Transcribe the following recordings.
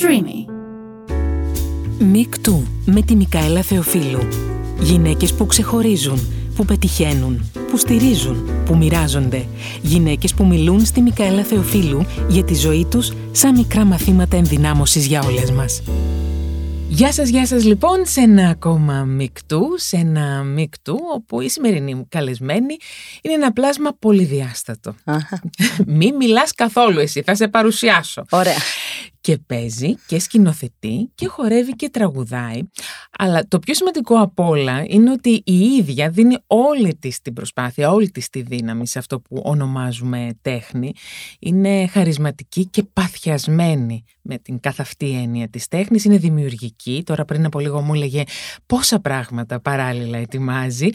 Streamy. Μικτού με τη Μικαέλα Θεοφίλου. Γυναίκες που ξεχωρίζουν, που πετυχαίνουν, που στηρίζουν, που μοιράζονται. Γυναίκες που μιλούν στη Μικαέλα Θεοφίλου για τη ζωή τους σαν μικρά μαθήματα ενδυνάμωσης για όλες μας. Γεια σας, γεια σας λοιπόν σε ένα ακόμα μικτού, σε ένα μικτού όπου η σημερινή μου καλεσμένη είναι ένα πλάσμα πολυδιάστατο. Μη μιλάς καθόλου εσύ, θα σε παρουσιάσω. Ωραία. Και παίζει και σκηνοθετεί και χορεύει και τραγουδάει. Αλλά το πιο σημαντικό απ' όλα είναι ότι η ίδια δίνει όλη της την προσπάθεια, όλη της τη δύναμη σε αυτό που ονομάζουμε τέχνη. Είναι χαρισματική και παθιασμένη με την καθ' αυτή έννοια της τέχνης. Είναι δημιουργική. Τώρα πριν από λίγο μου έλεγε πόσα πράγματα παράλληλα ετοιμάζει.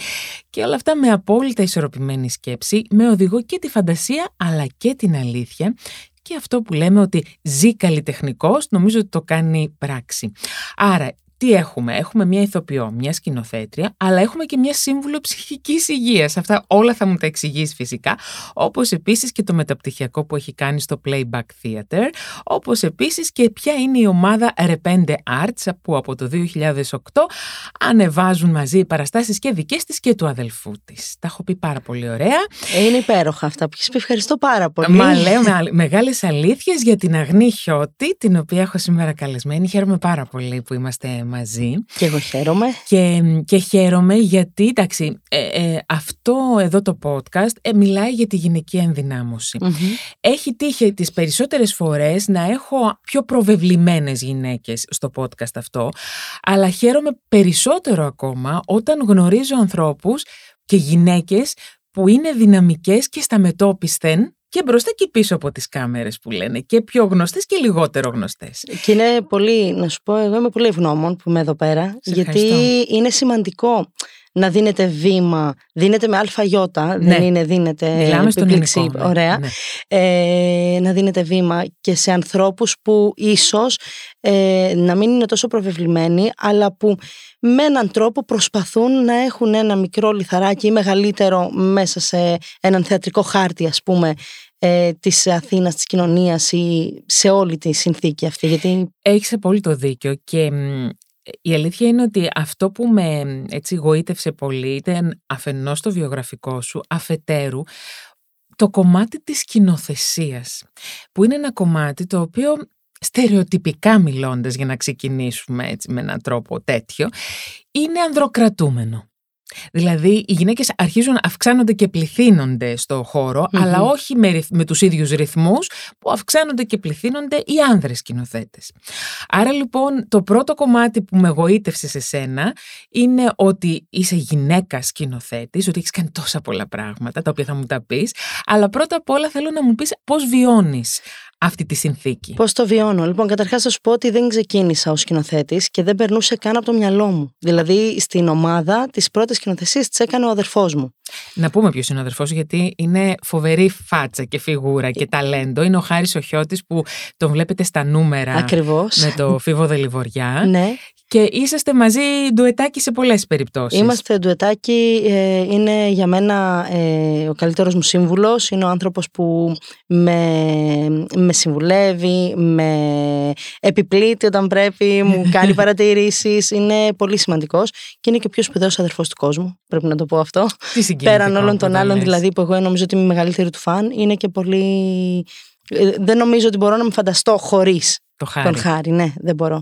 Και όλα αυτά με απόλυτα ισορροπημένη σκέψη, με οδηγό και τη φαντασία αλλά και την αλήθεια και αυτό που λέμε ότι ζει καλλιτεχνικός, νομίζω ότι το κάνει πράξη. Άρα τι έχουμε, έχουμε μια ηθοποιό, μια σκηνοθέτρια, αλλά έχουμε και μια σύμβουλο ψυχικής υγείας. Αυτά όλα θα μου τα εξηγήσει φυσικά. Όπως επίσης και το μεταπτυχιακό που έχει κάνει στο Playback Theater. Όπως επίσης και ποια είναι η ομάδα Repende Arts που από το 2008 ανεβάζουν μαζί παραστάσεις και δικές της και του αδελφού της. Τα έχω πει πάρα πολύ ωραία. Είναι υπέροχα αυτά που έχεις πει. Ευχαριστώ πάρα πολύ. Μα λέω μεγάλες αλήθειες για την Αγνή Χιώτη, την οποία έχω σήμερα καλεσμένη. Χαίρομαι πάρα πολύ που είμαστε μαζί. Και εγώ χαίρομαι. Και, και χαίρομαι γιατί, εντάξει, ε, ε, αυτό εδώ το podcast ε, μιλάει για τη γυναική ενδυνάμωση. Έχει τύχει τις περισσότερες φορές να έχω πιο προβεβλημένες γυναίκες στο podcast αυτό, αλλά χαίρομαι περισσότερο ακόμα όταν γνωρίζω ανθρώπους και γυναίκες που είναι δυναμικές και σταμετόπισθεν και μπροστά και πίσω από τις κάμερες που λένε και πιο γνωστές και λιγότερο γνωστές. Και είναι πολύ, να σου πω, εγώ είμαι πολύ ευγνώμων που είμαι εδώ πέρα, γιατί είναι σημαντικό να δίνετε βήμα, δίνετε με αλφαγιώτα, δεν Ναι. είναι δίνετε Μιλάμε στον επιπλήξη, ελληνικό, ναι, ωραία, ναι. ε, να δίνετε βήμα και σε ανθρώπους που ίσως ε, να μην είναι τόσο προβεβλημένοι, αλλά που με έναν τρόπο προσπαθούν να έχουν ένα μικρό λιθαράκι ή μεγαλύτερο μέσα σε έναν θεατρικό χάρτη, ας πούμε, ε, της Αθήνας, της κοινωνίας ή σε όλη τη συνθήκη αυτή. Γιατί Έχεις απόλυτο δίκιο και μ, η αλήθεια είναι ότι αυτό που με μ, έτσι γοήτευσε πολύ ήταν αφενός το βιογραφικό σου, αφετέρου το κομμάτι της σκηνοθεσίας, που είναι ένα κομμάτι το οποίο στερεοτυπικά μιλώντας για να ξεκινήσουμε έτσι με έναν τρόπο τέτοιο, είναι ανδροκρατούμενο. Δηλαδή οι γυναίκες αρχίζουν να αυξάνονται και πληθύνονται στο χωρο αλλά όχι με, ρυθ- με τους ίδιους ρυθμούς που αυξάνονται και πληθύνονται οι άνδρες σκηνοθέτες. Άρα λοιπόν το πρώτο κομμάτι που με γοήτευσε σε σένα είναι ότι είσαι γυναίκα σκηνοθέτης, ότι έχεις κάνει τόσα πολλά πράγματα τα οποία θα μου τα πεις, αλλά πρώτα απ' όλα θέλω να μου πεις πώς βιώνεις αυτή τη συνθήκη. Πώς το βιώνω; Λοιπόν, καταρχάς θα σου πω ότι δεν ξεκίνησα ως σκηνοθέτης και δεν περνούσε καν από το μυαλό μου. Δηλαδή, στην ομάδα, τις πρώτες σκηνοθεσίες τις έκανε ο αδερφός μου. Να πούμε ποιος είναι ο αδερφός, γιατί είναι φοβερή φάτσα και φιγούρα και ταλέντο. Είναι ο Χάρης Οχιώτη που τον βλέπετε στα νούμερα Ακριβώς. με το Φίβο Δελιβοριά. Ναι, Και είσαστε μαζί ντουετάκι σε πολλές περιπτώσεις. είμαστε ντουετάκι. ε, είναι για μένα ε, ο καλύτερος μου σύμβουλος. Είναι ο άνθρωπος που με, με συμβουλεύει, με επιπλήττει όταν πρέπει, μου κάνει παρατηρήσεις. Είναι πολύ σημαντικός και είναι και ο πιο σπουδαίος αδερφός του κόσμου. Πρέπει να το πω αυτό. Τι συγκινητικό Πέραν όλων των που το άλλων, λες. δηλαδή που εγώ νομίζω ότι είμαι η μεγαλύτερη του φαν, είναι και πολύ. ε, Δεν νομίζω ότι μπορώ να με φανταστώ χωρίς Το χάρη. τον Χάρη. Ναι, δεν μπορώ.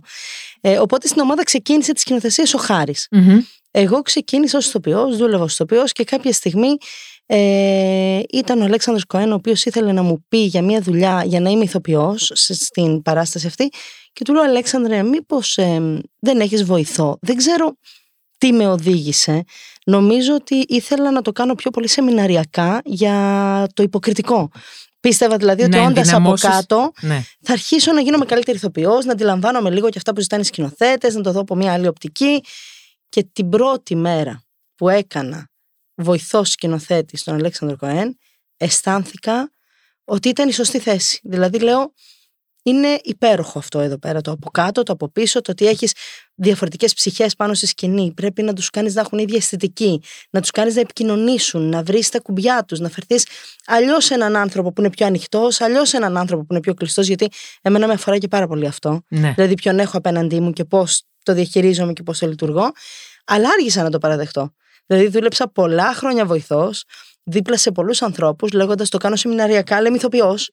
Ε, οπότε στην ομάδα ξεκίνησε τη σκηνοθεσία ο Χάρης. Μμμ. Εγώ ξεκίνησα ως ηθοποιός, δούλευα ως ηθοποιός και κάποια στιγμή ε, ήταν ο Αλέξανδρος Κοέν, ο οποίος ήθελε να μου πει για μια δουλειά για να είμαι ηθοποιός στην παράσταση αυτή. Και του λέω, Αλέξανδρε, μήπως δεν έχεις βοηθό. Δεν ξέρω τι με οδήγησε. Νομίζω ότι ήθελα να το κάνω πιο πολύ σεμιναριακά για το υποκριτικό. Πίστευα δηλαδή ότι Να όντας από ενδυναμώσεις- κάτω Ναι. θα αρχίσω να γίνομαι καλύτερη ηθοποιός, να αντιλαμβάνομαι λίγο και αυτά που ζητάνε οι σκηνοθέτες, να το δω από μια άλλη οπτική. Και την πρώτη μέρα που έκανα βοηθό σκηνοθέτη στον Αλέξανδρο Κοέν, αισθάνθηκα ότι ήταν η σωστή θέση. Δηλαδή λέω, είναι υπέροχο αυτό εδώ πέρα. Το από κάτω, το από πίσω, το ότι έχεις διαφορετικές ψυχές πάνω στη σκηνή. Πρέπει να τους κάνεις να έχουν ίδια αισθητική, να τους κάνεις να επικοινωνήσουν, να βρεις τα κουμπιά τους, να φερθείς αλλιώς σε έναν άνθρωπο που είναι πιο ανοιχτός, αλλιώς σε έναν άνθρωπο που είναι πιο κλειστός, γιατί εμένα με αφορά και πάρα πολύ αυτό. Ναι. Δηλαδή, ποιον έχω απέναντί μου και πώς το διαχειρίζομαι και πώς το λειτουργώ. Αλλά άργησα να το παραδεχτώ. Δηλαδή, δούλεψα πολλά χρόνια βοηθός, δίπλα σε πολλούς ανθρώπους, λέγοντας το κάνω σεμιναριακά, λέμε ηθοποιός.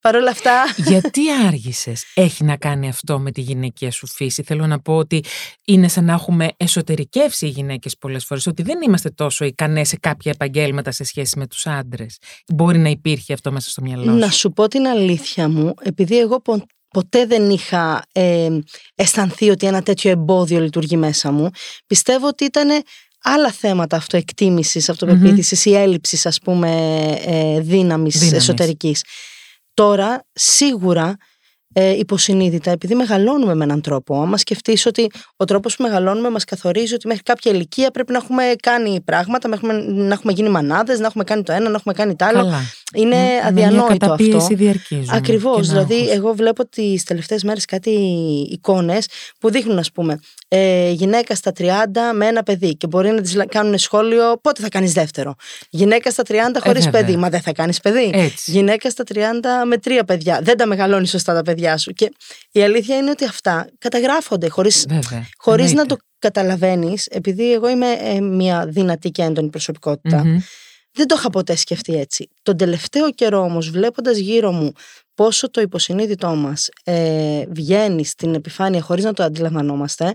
Παρ' όλα αυτά. Γιατί άργησες, Έχει να κάνει αυτό με τη γυναικεία σου φύση. Θέλω να πω ότι είναι σαν να έχουμε εσωτερικεύσει οι γυναίκες πολλές φορές, ότι δεν είμαστε τόσο ικανές σε κάποια επαγγέλματα σε σχέση με τους άντρες. Μπορεί να υπήρχε αυτό μέσα στο μυαλό σου. Να σου πω την αλήθεια μου, επειδή εγώ ποτέ δεν είχα ε, αισθανθεί ότι ένα τέτοιο εμπόδιο λειτουργεί μέσα μου, πιστεύω ότι ήταν άλλα θέματα αυτοεκτίμησης, αυτοπεποίθησης ή έλλειψης ας πούμε ε, δύναμης, δύναμης. εσωτερικής. Τώρα σίγουρα ε, υποσυνείδητα, επειδή μεγαλώνουμε με έναν τρόπο. Άμα σκεφτείς ότι ο τρόπος που μεγαλώνουμε μας καθορίζει ότι μέχρι κάποια ηλικία πρέπει να έχουμε κάνει πράγματα, να έχουμε, να έχουμε γίνει μανάδες, να έχουμε κάνει το ένα, να έχουμε κάνει το άλλο. Καλά. Είναι Με αδιανόητο μια αυτό. Ακριβώς. Δηλαδή, εγώ βλέπω τις τελευταίες μέρες κάτι εικόνες που δείχνουν, ας πούμε, ε, γυναίκα στα 30 με ένα παιδί και μπορεί να της κάνουν σχόλιο πότε θα κάνεις δεύτερο; Γυναίκα στα 30 χωρίς Ε, παιδί. Μα δεν θα κάνεις παιδί. Έτσι. Γυναίκα στα 30 με τρία παιδιά. Δεν τα μεγαλώνεις σωστά τα παιδιά σου. Και η αλήθεια είναι ότι αυτά καταγράφονται χωρίς Βέβαια. χωρίς να Εννοείται. το καταλαβαίνεις, επειδή εγώ είμαι ε, μια δυνατή και έντονη προσωπικότητα. Μμμ. Δεν το είχα ποτέ σκεφτεί έτσι. Τον τελευταίο καιρό όμως βλέποντας γύρω μου πόσο το υποσυνείδητό μας ε, βγαίνει στην επιφάνεια χωρίς να το αντιλαμβανόμαστε,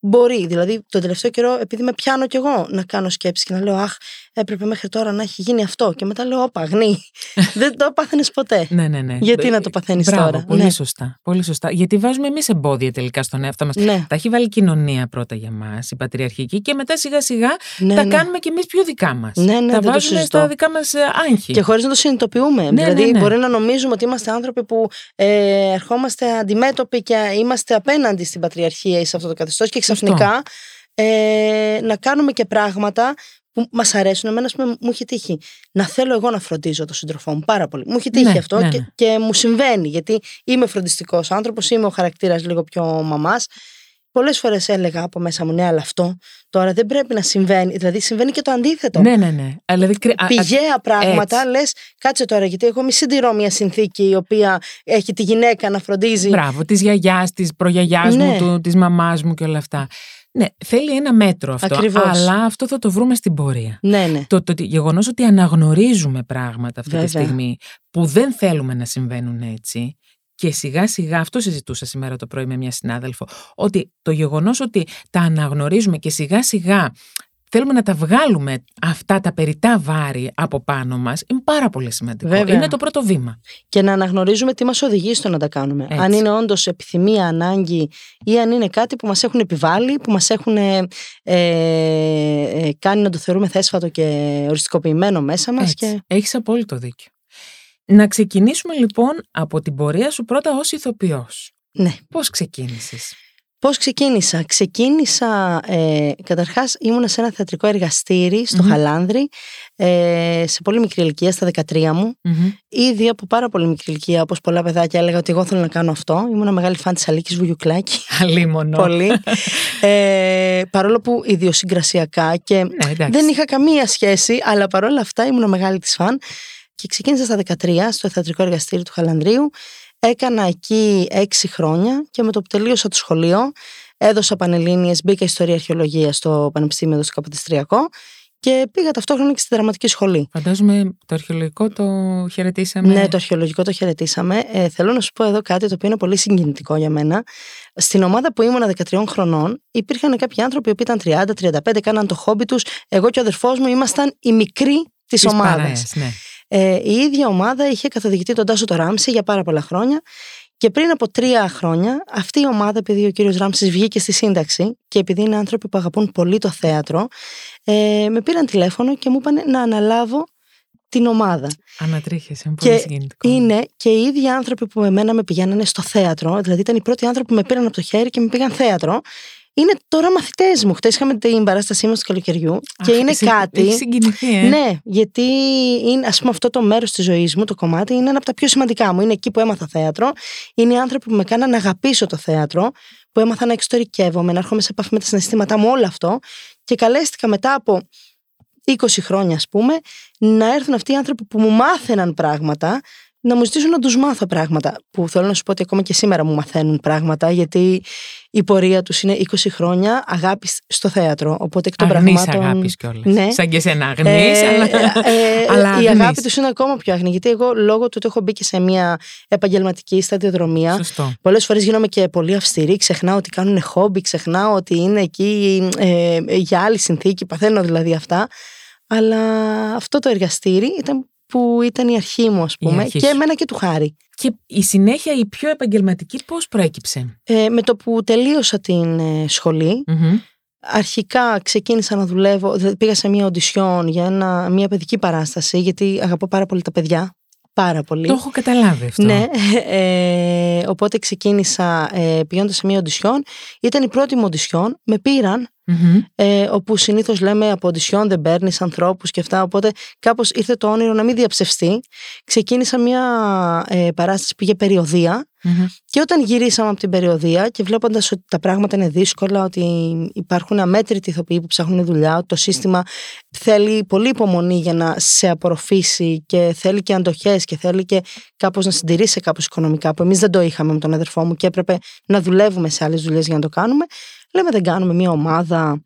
μπορεί, δηλαδή τον τελευταίο καιρό επειδή με πιάνω κι εγώ να κάνω σκέψεις και να λέω αχ έπρεπε μέχρι τώρα να έχει γίνει αυτό και μετά λέω όπα γνή, δεν το πάθαινες ποτέ. Ναι, ναι, ναι. Γιατί να το παθαίνεις Μπράβο, τώρα. Πολύ Ναι. σωστά. Πολύ σωστά. Γιατί βάζουμε εμείς εμπόδια τελικά στον εαυτό μας. Ναι, Τα έχει βάλει η κοινωνία πρώτα για μας, η πατριαρχική, και μετά σιγά σιγά ναι, τα ναι. κάνουμε κι εμείς πιο δικά μας. Ναι, ναι, τα δεν το βάζουμε συζητώ. στα δικά μας άγχη. Και χωρίς να το συνειδητοποιούμε. Ναι, δηλαδή, ναι, ναι. μπορεί να νομίζουμε ότι είμαστε άνθρωποι που ε, ερχόμαστε αντιμέτωποι και είμαστε απέναντι στην πατριαρχία ή σε αυτό το καθεστώς και ξαφνικά ε, να κάνουμε και πράγματα που μας αρέσουν. Εμένα, ας πούμε, μου έχει τύχει να θέλω εγώ να φροντίζω τον σύντροφό μου πάρα πολύ. Μου έχει τύχει Ναι, αυτό ναι, και, ναι. και μου συμβαίνει γιατί είμαι φροντιστικός άνθρωπος, είμαι ο χαρακτήρας λίγο πιο μαμάς. Πολλές φορές έλεγα από μέσα μου, ναι, αλλά αυτό τώρα δεν πρέπει να συμβαίνει. Δηλαδή, συμβαίνει και το αντίθετο Ναι, ναι, ναι. Α, Δηλαδή, κρι- α- α- πηγαία πράγματα, λες, κάτσε τώρα, γιατί εγώ μη συντηρώ μια συνθήκη η οποία έχει τη γυναίκα να φροντίζει. Μπράβο, της γιαγιάς, της προγιαγιάς Ναι. μου, της μαμάς μου και όλα αυτά. Ναι, θέλει ένα μέτρο αυτό. Ακριβώς. Αλλά αυτό θα το βρούμε στην πορεία. Ναι, ναι. Το, το γεγονός ότι αναγνωρίζουμε πράγματα αυτή τη Βέβαια. στιγμή που δεν θέλουμε να συμβαίνουν έτσι. Και σιγά σιγά, αυτό συζητούσα σήμερα το πρωί με μια συνάδελφο, ότι το γεγονός ότι τα αναγνωρίζουμε και σιγά σιγά θέλουμε να τα βγάλουμε αυτά τα περιτά βάρη από πάνω μας, είναι πάρα πολύ σημαντικό. Βέβαια. Είναι το πρώτο βήμα. Και να αναγνωρίζουμε τι μας οδηγεί στο να τα κάνουμε. Έτσι. Αν είναι όντως επιθυμία, ανάγκη ή αν είναι κάτι που μας έχουν επιβάλει, που μας έχουν ε, ε, κάνει να το θεωρούμε θέσφατο και οριστικοποιημένο μέσα μας. Έτσι. Και... Έχεις απόλυτο δίκιο. Να ξεκινήσουμε λοιπόν από την πορεία σου πρώτα ως ηθοποιός. Ναι. Πώς ξεκίνησες; Πώς ξεκίνησα; Ξεκίνησα, ε, καταρχάς ήμουνα σε ένα θεατρικό εργαστήρι στο Μμμ. Χαλάνδρη, ε, σε πολύ μικρή ηλικία, στα 13 μου. Μμμ. Ήδη από πάρα πολύ μικρή ηλικία, όπως πολλά παιδάκια, έλεγα ότι εγώ θέλω να κάνω αυτό. Ήμουνα μεγάλη φαν της Αλίκης Βουγιουκλάκη. Αλίμονο. πολύ. Ε, παρόλο που ιδιοσυγκρασιακά και Ναι, εντάξει. δεν είχα καμία σχέση, αλλά παρόλα αυτά ήμουν μεγάλη της φαν. Και ξεκίνησα στα 13 στο θεατρικό εργαστήριο του Χαλανδρίου. Έκανα εκεί έξι χρόνια και με το που τελείωσα το σχολείο έδωσα πανελλήνιες, μπήκα ιστορία αρχαιολογίας στο Πανεπιστήμιο εδώ στο Καποδιστριακό και πήγα ταυτόχρονα και στη δραματική σχολή. Φαντάζομαι το αρχαιολογικό το χαιρετήσαμε. Ναι, το αρχαιολογικό το χαιρετήσαμε. Ε, θέλω να σου πω εδώ κάτι το οποίο είναι πολύ συγκινητικό για μένα. Στην ομάδα που ήμουνα 13 χρονών, υπήρχαν κάποιοι άνθρωποι που ήταν 30-35, κάναν το χόμπι τους. Εγώ και ο αδερφός μου ήμασταν οι μικροί της Της ομάδας. παρέας, ναι. Ε, η ίδια ομάδα είχε καθοδηγητή τον Τάσο το Ράμψη για πάρα πολλά χρόνια. Και πριν από τρία χρόνια, αυτή η ομάδα, επειδή ο κύριος Ράμψης βγήκε στη σύνταξη και επειδή είναι άνθρωποι που αγαπούν πολύ το θέατρο, ε, με πήραν τηλέφωνο και μου είπαν να αναλάβω την ομάδα. Ανατρίχεσαι, είναι πολύ Και συγκινητικό. είναι και οι ίδιοι άνθρωποι που με μένα με πηγαίνανε στο θέατρο, δηλαδή ήταν οι πρώτοι άνθρωποι που με πήραν από το χέρι και με πήγαν θέατρο. Είναι τώρα μαθητές μου. Χθε είχαμε την παράστασή μας του καλοκαιριού και Αχ, είναι εσύ- κάτι. έχεις συγκινηθεί, ε. Ναι, γιατί είναι, ας πούμε, αυτό το μέρος της ζωής μου, το κομμάτι, είναι ένα από τα πιο σημαντικά μου. Είναι εκεί που έμαθα θέατρο. Είναι οι άνθρωποι που με κάναν να αγαπήσω το θέατρο, που έμαθα να εξωτερικεύομαι, να έρχομαι σε επαφή με τα συναισθήματά μου, όλο αυτό. Και καλέστηκα μετά από 20 χρόνια, ας πούμε, να έρθουν αυτοί οι άνθρωποι που μου μάθαιναν πράγματα, να μου ζητήσουν να τους μάθω πράγματα. Που θέλω να σου πω ότι ακόμα και σήμερα μου μαθαίνουν πράγματα, γιατί η πορεία τους είναι 20 χρόνια αγάπης στο θέατρο. Οπότε εκ των Αγνής πραγμάτων. αγάπης κιόλας. Ναι. Σαν και σένα αγνής, αλλά... ε, αλλά η αγνής. αγάπη τους είναι ακόμα πιο αγνή. Γιατί εγώ λόγω του ότι έχω μπει και σε μια επαγγελματική σταδιοδρομία, Σωστό. πολλές φορές γίνομαι και πολύ αυστηρή. Ξεχνάω ότι κάνουν χόμπι, ξεχνάω ότι είναι εκεί ε, για άλλη συνθήκη. Παθαίνω δηλαδή αυτά. Αλλά αυτό το εργαστήρι ήταν που ήταν η αρχή μου, ας πούμε, αρχή και σου. εμένα και του χάρη. Και η συνέχεια η πιο επαγγελματική πώς προέκυψε; Ε, με το που τελείωσα την ε, σχολή, Μμμ. αρχικά ξεκίνησα να δουλεύω, δε- πήγα σε μια οντισιόν για ένα, μια παιδική παράσταση, γιατί αγαπώ πάρα πολύ τα παιδιά. Πάρα πολύ. Το έχω καταλάβει αυτό. Ναι, ε, οπότε ξεκίνησα ε, πηγαίνοντας σε μια οντισιόν. Ήταν η πρώτη μου οντισιόν. Με πήραν, Μμμ. ε, όπου συνήθως λέμε από οντισιόν δεν παίρνεις ανθρώπους και αυτά. Οπότε κάπως ήρθε το όνειρο να μην διαψευστεί. Ξεκίνησα μια ε, παράσταση που είχε περιοδία. Μμμ. Και όταν γυρίσαμε από την περιοδία και βλέποντας ότι τα πράγματα είναι δύσκολα, ότι υπάρχουν αμέτρητοι ηθοποιοί που ψάχνουν δουλειά, ότι το σύστημα θέλει πολύ υπομονή για να σε απορροφήσει και θέλει και αντοχές και θέλει και κάπως να συντηρήσει κάπως οικονομικά, που εμείς δεν το είχαμε με τον αδερφό μου και έπρεπε να δουλεύουμε σε άλλες δουλειές για να το κάνουμε. Λέμε δεν κάνουμε μια ομάδα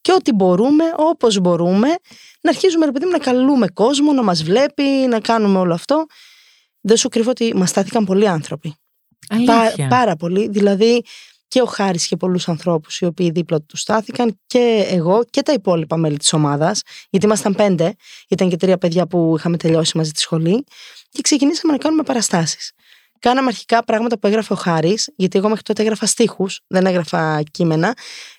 και ό,τι μπορούμε, όπως μπορούμε, να αρχίζουμε ρε παιδί μου να καλούμε κόσμο, να μας βλέπει, να κάνουμε όλο αυτό. Δεν σου κρύβω ότι μας στάθηκαν πολλοί άνθρωποι. Πά- Αλήθεια. πάρα πολύ. Δηλαδή και ο Χάρης και πολλούς ανθρώπους οι οποίοι δίπλα του στάθηκαν και εγώ και τα υπόλοιπα μέλη της ομάδας. Γιατί ήμασταν πέντε. Ήταν και τρία παιδιά που είχαμε τελειώσει μαζί τη σχολή. Και ξεκινήσαμε να κάνουμε παραστάσεις. Κάναμε αρχικά πράγματα που έγραφε ο Χάρης, γιατί εγώ μέχρι τότε έγραφα στίχους, δεν έγραφα κείμενα.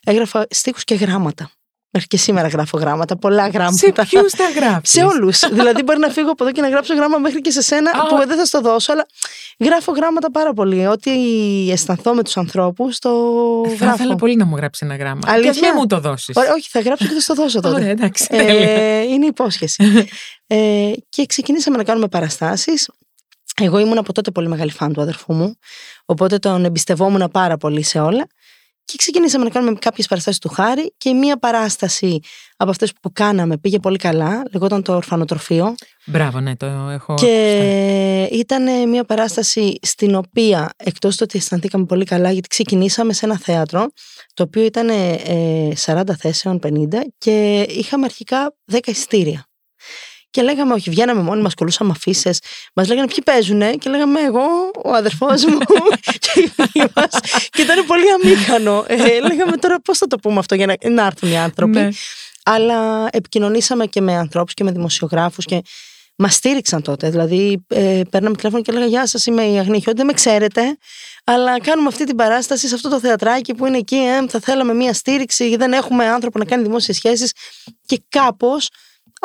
Έγραφα στίχους και γράμματα. Μέχρι και σήμερα γράφω γράμματα, πολλά γράμματα. Σε ποιους τα γράφεις; Σε όλους. δηλαδή, μπορεί να φύγω από εδώ και να γράψω γράμμα μέχρι και σε σένα Α. που δεν θα στο δώσω, αλλά γράφω γράμματα πάρα πολύ. Ό,τι αισθανθώ με τους ανθρώπους, το Θα γράφω. ήθελα πολύ να μου γράψεις ένα γράμμα. Αλήθεια; Και ας μην μου το δώσεις. Ωραία, όχι, θα γράψω και θα στο δώσω τότε. Ωραία, εντάξει, τέλεια. ε, είναι υπόσχεση. ε, και ξεκινήσαμε να κάνουμε παραστάσεις. Εγώ ήμουν από τότε πολύ μεγάλη φαν του αδερφού μου, οπότε τον εμπιστευόμουν πάρα πολύ σε όλα. Και ξεκινήσαμε να κάνουμε κάποιες παραστάσεις του Χάρη και μία παράσταση από αυτές που κάναμε πήγε πολύ καλά, λεγόταν το ορφανοτροφείο. Μπράβο, ναι, το έχω. Και ήταν μια παράσταση στην οποία, εκτός του ότι αισθανθήκαμε πολύ καλά, γιατί ξεκινήσαμε σε ένα θέατρο, το οποίο ήταν ε, 40 θέσεων, 50, και είχαμε αρχικά 10 ειστήρια. Και λέγαμε, όχι, βγαίναμε μόνοι μας, κολούσαμε αφήσει. Μας λέγανε ποιοι παίζουνε, και λέγαμε εγώ, ο αδερφός μου και οι φίλοι μας. και ήταν πολύ αμήχανο. Ε, λέγαμε τώρα πώς θα το πούμε αυτό για να, να έρθουν οι άνθρωποι. Ναι. Αλλά επικοινωνήσαμε και με ανθρώπους και με δημοσιογράφους και μας στήριξαν τότε. Δηλαδή, ε, παίρναμε τηλέφωνο και έλεγα Γεια σας, είμαι η Αγνή Χιόντι, δεν με ξέρετε, αλλά κάνουμε αυτή την παράσταση σε αυτό το θεατράκι που είναι εκεί. Ε, θα θέλαμε μία στήριξη, δεν έχουμε άνθρωπο να κάνει δημόσιες σχέσεις. Και κάπως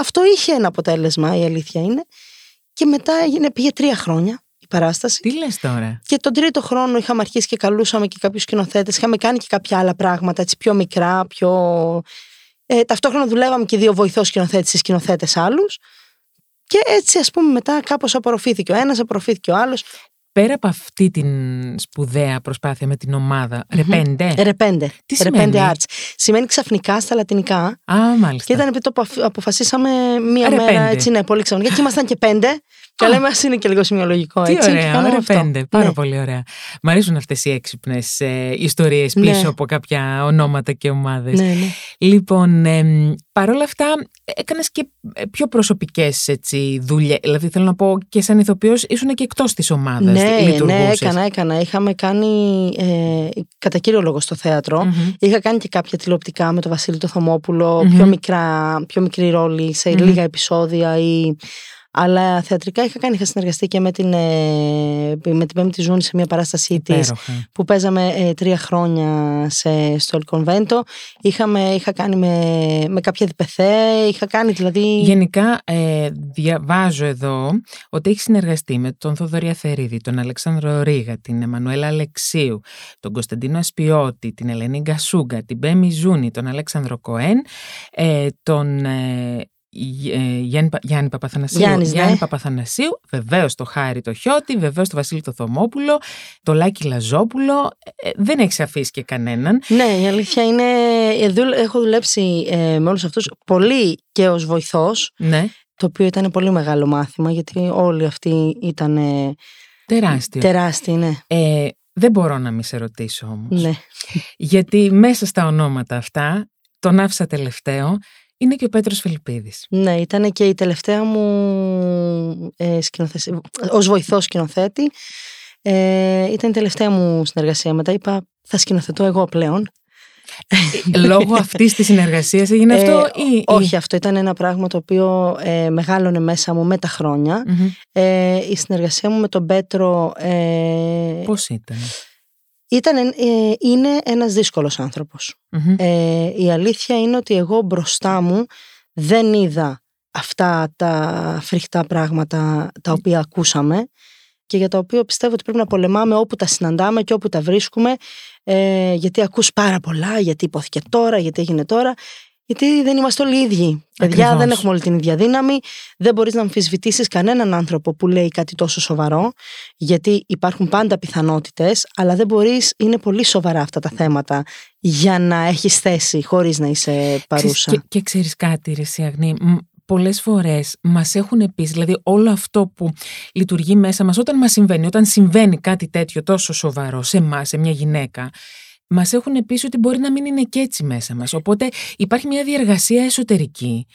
αυτό είχε ένα αποτέλεσμα, η αλήθεια είναι. Και μετά έγινε, πήγε τρία χρόνια η παράσταση. Τι λες τώρα; Και τον τρίτο χρόνο είχαμε αρχίσει και καλούσαμε και κάποιους σκηνοθέτες. Είχαμε κάνει και κάποια άλλα πράγματα, έτσι πιο μικρά, πιο. Ε, ταυτόχρονα δουλεύαμε και δύο βοηθός σκηνοθέτες ή σκηνοθέτες άλλους. Και έτσι, ας πούμε, μετά κάπως απορροφήθηκε ο ένας, απορροφήθηκε ο άλλος. Πέρα από αυτή την σπουδαία προσπάθεια με την ομάδα, ρεπέντε. Ρεπέντε. Τι Ρεπέντε σημαίνει; Arts. Σημαίνει ξαφνικά στα λατινικά. Α, μάλιστα. Και ήταν επειδή το αποφ- αποφασίσαμε μία Ρεπέντε. μέρα, έτσι, ναι, πολύ ξαφνικά. Και ήμασταν και πέντε. Και λέμε, α είναι και λίγο σημειολογικό, Τι έτσι. και ωραία, κάναμε ωραία αυτό. πέντε. Πάρα Ναι. πολύ ωραία. Μ' αρέσουν αυτές οι έξυπνες ε, ιστορίες Ναι. πίσω από κάποια ονόματα και ομάδες. Ναι, ναι. Λοιπόν, εμ, παρόλα αυτά, έκανες και ε, πιο προσωπικές δουλειές. Δηλαδή, θέλω να πω και σαν ηθοποιός, ήσουν και εκτός της ομάδας. Ναι, ναι, έκανα, έκανα. Είχαμε κάνει ε, κατά κύριο λόγο στο θέατρο. Είχα κάνει και κάποια τηλεοπτικά με τον Βασίλη το θωμοπουλο Μμμ. πιο, μικρά, πιο μικρή ρόλη σε Μμμ. λίγα επεισόδια ή Αλλά θεατρικά είχα κάνει, είχα συνεργαστεί και με την, ε, με την Πέμπτη Ζούνη σε μια παράστασή της που παίζαμε ε, τρία χρόνια σε, στο Ελκονβέντο. Είχα κάνει με, με κάποια διπεθέ, είχα κάνει δηλαδή. Γενικά, ε, διαβάζω εδώ ότι έχεις συνεργαστεί με τον Θοδωρή Αθερίδη, τον Αλεξάνδρο Ρίγα, την Εμμανουέλα Αλεξίου, τον Κωνσταντίνο Ασπιώτη, την Ελένη Γκασούγκα, την Πέμι Ζούνη, τον Αλέξανδρο Κοέν, ε, τον ε, Γιάννη, Γιάννη Παπαθανασίου, Γιάννης, Γιάννη ναι. Παπαθανασίου βεβαίως το Χάρη το Χιώτη, βεβαίως το Βασίλη το Θωμόπουλο, το Λάκη Λαζόπουλο. Ε, δεν έχει αφήσει και κανέναν. Ναι, η αλήθεια είναι. Έχω δουλέψει ε, με όλους αυτούς πολύ και ως βοηθός. Ναι. Το οποίο ήταν πολύ μεγάλο μάθημα, γιατί όλοι αυτοί ήταν. Τεράστιο. Τεράστιοι, ναι. Ε, δεν μπορώ να μην σε ρωτήσω όμως. Ναι. Γιατί μέσα στα ονόματα αυτά, τον άφησα τελευταίο, είναι και ο Πέτρος Φελιππίδης. Ναι, ήταν και η τελευταία μου ε, σκηνοθεσία, ως βοηθός σκηνοθέτη. Ε, ήταν η τελευταία μου συνεργασία. Μετά είπα, θα σκηνοθετώ εγώ πλέον. Λόγω αυτής της συνεργασίας έγινε αυτό, Ε, ή. όχι, αυτό ήταν ένα πράγμα το οποίο ε, μεγάλωνε μέσα μου με τα χρόνια. Μμμ. Ε, η συνεργασία μου με τον Πέτρο ε, Πώς ήταν; Ήταν, ε, είναι ένας δύσκολος άνθρωπος. Μμμ. Ε, η αλήθεια είναι ότι εγώ μπροστά μου δεν είδα αυτά τα φρικτά πράγματα τα οποία ακούσαμε και για τα οποία πιστεύω ότι πρέπει να πολεμάμε όπου τα συναντάμε και όπου τα βρίσκουμε ε, γιατί ακούς πάρα πολλά, γιατί υπόθηκε τώρα, γιατί έγινε τώρα γιατί δεν είμαστε όλοι ίδιοι. Παιδιά, Ακριβώς. δεν έχουμε όλη την ίδια δύναμη. Δεν μπορείς να αμφισβητήσεις κανέναν άνθρωπο που λέει κάτι τόσο σοβαρό, γιατί υπάρχουν πάντα πιθανότητες, αλλά δεν μπορείς, είναι πολύ σοβαρά αυτά τα θέματα για να έχεις θέση χωρίς να είσαι παρούσα. Ξέρεις, Και, και ξέρεις κάτι, ρε εσύ, Αγνή, μ, πολλές φορές μας έχουν πει, δηλαδή όλο αυτό που λειτουργεί μέσα μας, όταν μας συμβαίνει, όταν συμβαίνει κάτι τέτοιο τόσο σοβαρό σε εμάς, σε μια γυναίκα, Μας έχουν πει ότι μπορεί να μην είναι και έτσι μέσα μας. Οπότε υπάρχει μια διεργασία εσωτερική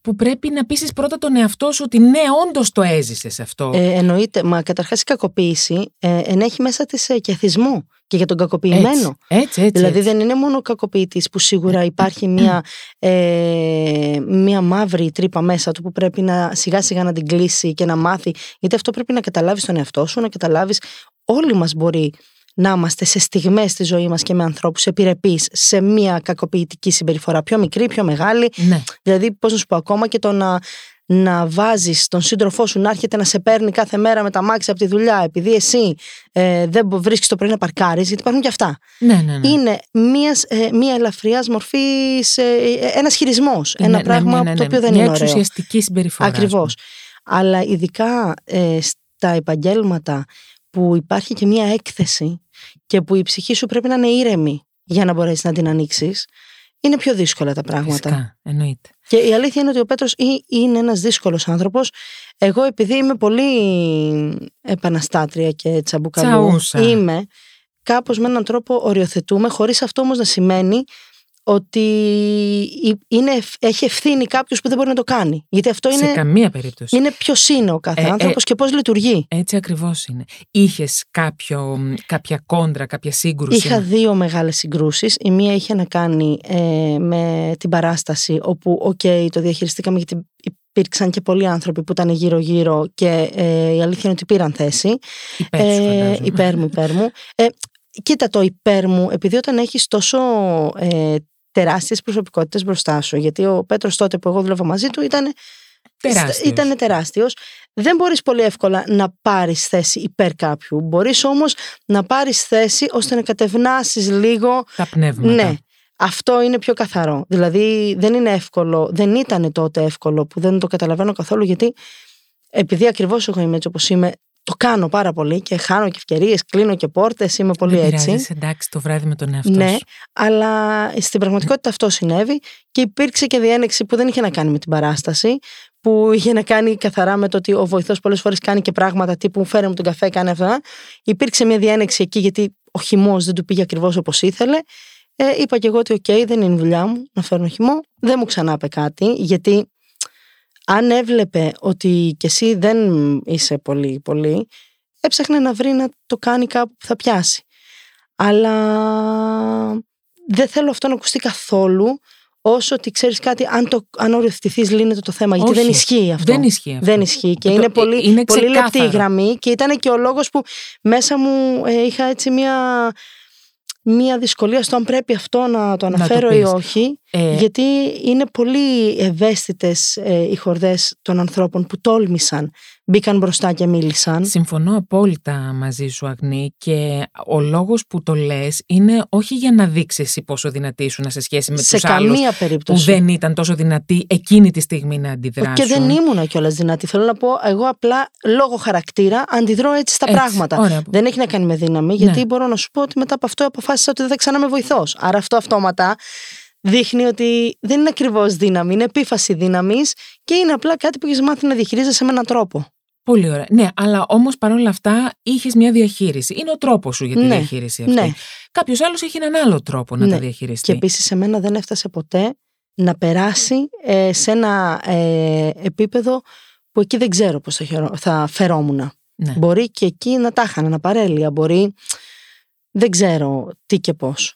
που πρέπει να πείσει πρώτα τον εαυτό σου ότι ναι, όντως το έζησες αυτό. Ε, εννοείται, μα καταρχάς η κακοποίηση ε, ενέχει μέσα της ε, και θυσμό και για τον κακοποιημένο. έτσι, έτσι, έτσι. Δηλαδή έτσι. δεν είναι μόνο ο κακοποιητής που σίγουρα υπάρχει μια, ε, μια μαύρη τρύπα μέσα του που πρέπει να σιγά σιγά να την κλείσει και να μάθει. Γιατί αυτό πρέπει να καταλάβεις τον εαυτό σου, να καταλάβεις όλοι μας μπορεί να είμαστε σε στιγμές στη ζωή μας και με ανθρώπους επιρρεπείς σε μια κακοποιητική συμπεριφορά πιο μικρή, πιο μεγάλη. Ναι. Δηλαδή πώς να σου πω ακόμα και το να, να βάζεις τον σύντροφό σου να έρχεται να σε παίρνει κάθε μέρα με τα μάξι από τη δουλειά επειδή εσύ ε, δεν μπο- βρίσκεις το πρωί να παρκάρεις γιατί υπάρχουν και αυτά. Ναι, ναι, ναι. Είναι μιας, ε, μια ελαφριάς μορφής, ε, ένας χειρισμός. Ναι, ένα ναι, πράγμα ναι, ναι, ναι. το οποίο δεν Μια είναι ωραίο. εξουσιαστική συμπεριφορά. ας Ακριβώς. πούμε. Αλλά ειδικά ε, στα επαγγέλματα που υπάρχει και μια έκθεση και που η ψυχή σου πρέπει να είναι ήρεμη για να μπορέσεις να την ανοίξεις, είναι πιο δύσκολα τα πράγματα. Φυσικά, εννοείται. Και η αλήθεια είναι ότι ο Πέτρος ή- είναι ένας δύσκολος άνθρωπος. Εγώ επειδή είμαι πολύ επαναστάτρια και τσαμπουκαλού, Τσαούσα. είμαι κάπως με έναν τρόπο οριοθετούμε, χωρίς αυτό όμως να σημαίνει ότι είναι, έχει ευθύνη κάποιος που δεν μπορεί να το κάνει. Γιατί αυτό Σε είναι, καμία περίπτωση. είναι ποιος είναι ο κάθε Ε, ε, άνθρωπος και πώς λειτουργεί. Έτσι ακριβώς είναι. Είχες κάποιο, κάποια κόντρα, κάποια σύγκρουση. Είχα δύο μεγάλες συγκρούσεις. Η μία είχε να κάνει ε, με την παράσταση όπου, οκ, το διαχειριστήκαμε γιατί υπήρξαν και πολλοί άνθρωποι που ήταν γύρω-γύρω και ε, η αλήθεια είναι ότι πήραν θέση. Υπέρ σου, φαντάζομαι. υπέρ μου, υπέρ μου. Ε, κοίτα το υπέρ μου, επειδή όταν έχεις τόσο ε, τεράστιες προσωπικότητες μπροστά σου, γιατί ο Πέτρος τότε που εγώ δούλευα μαζί του ήταν Τεράστιος. ήταν τεράστιος. Δεν μπορείς πολύ εύκολα να πάρεις θέση υπέρ κάποιου. Μπορείς όμως να πάρεις θέση ώστε να κατευνάσεις λίγο. Τα πνεύματα. Ναι, αυτό είναι πιο καθαρό. Δηλαδή δεν είναι εύκολο, δεν ήταν τότε εύκολο που δεν το καταλαβαίνω καθόλου γιατί επειδή ακριβώς εγώ είμαι έτσι όπως είμαι, το κάνω πάρα πολύ και χάνω και ευκαιρίες, κλείνω και πόρτες, είμαι πολύ Δεν έτσι. πειράζει, εντάξει το βράδυ με τον εαυτό Ναι, σου. αλλά στην πραγματικότητα αυτό συνέβη και υπήρξε και διένεξη που δεν είχε να κάνει με την παράσταση, που είχε να κάνει καθαρά με το ότι ο βοηθός πολλές φορές κάνει και πράγματα τύπου φέρε μου τον καφέ, κάνει αυτά. Υπήρξε μια διένεξη εκεί γιατί ο χυμός δεν του πήγε ακριβώς όπως ήθελε. Ε, είπα και εγώ ότι οκ, δεν είναι η δουλειά μου να φέρνω χυμό. Δεν μου ξανά είπε κάτι, γιατί αν έβλεπε ότι κι εσύ δεν είσαι πολύ πολύ, έψαχνε να βρει να το κάνει κάπου που θα πιάσει. Αλλά δεν θέλω αυτό να ακουστεί καθόλου όσο ότι ξέρεις κάτι, αν, το, αν οριοθετηθείς, λύνεται το θέμα. Γιατί Όχι, δεν ισχύει αυτό. Δεν ισχύει αυτό. Δεν ισχύει. Και Το- είναι ε, πολύ, είναι πολύ λεπτή η ξεκάθαρο. γραμμή. Και ήταν και ο λόγος που μέσα μου ε, είχα έτσι μία, μία δυσκολία στο αν πρέπει αυτό να το το αναφέρω ή πεις. όχι. Ε, Γιατί είναι πολύ ευαίσθητες ε, οι χορδές των ανθρώπων που τόλμησαν, μπήκαν μπροστά και μίλησαν. Συμφωνώ απόλυτα μαζί σου Αγνή και ο λόγος που το λες είναι όχι για να δείξεις εσύ πόσο δυνατή ήσουν σε σχέση με σε τους άλλους καμία που περίπτωση. δεν ήταν τόσο δυνατοί εκείνη τη στιγμή να αντιδράσουν. Και δεν ήμουνα κιόλας δυνατή. Θέλω να πω, εγώ απλά λόγω χαρακτήρα αντιδρώ έτσι στα Έτσι, πράγματα. ωραία. Δεν έχει να κάνει με δύναμη, γιατί Ναι. μπορώ να σου πω ότι μετά από αυτό αποφάσισα ότι δεν θα ξανά με βοηθό. Άρα αυτό αυτόματα δείχνει ότι δεν είναι ακριβώς δύναμη, είναι επίφαση δύναμης και είναι απλά κάτι που έχεις μάθει να διαχειρίζεσαι με έναν τρόπο. Πολύ ωραία. Ναι, αλλά όμως παρόλα αυτά είχες μια διαχείριση. Είναι ο τρόπος σου για τη Ναι, διαχείριση αυτή. ναι. Κάποιος άλλος έχει έναν άλλο τρόπο να Ναι. τα διαχειριστεί. Και επίσης σε μένα δεν έφτασε ποτέ να περάσει ε, σε ένα ε, επίπεδο που εκεί δεν ξέρω πώς θα, χαιρό- θα φερόμουν. Ναι. Μπορεί και εκεί να τα είχαν, να παρέλεια. Μπορεί. Δεν ξέρω τι και πώς.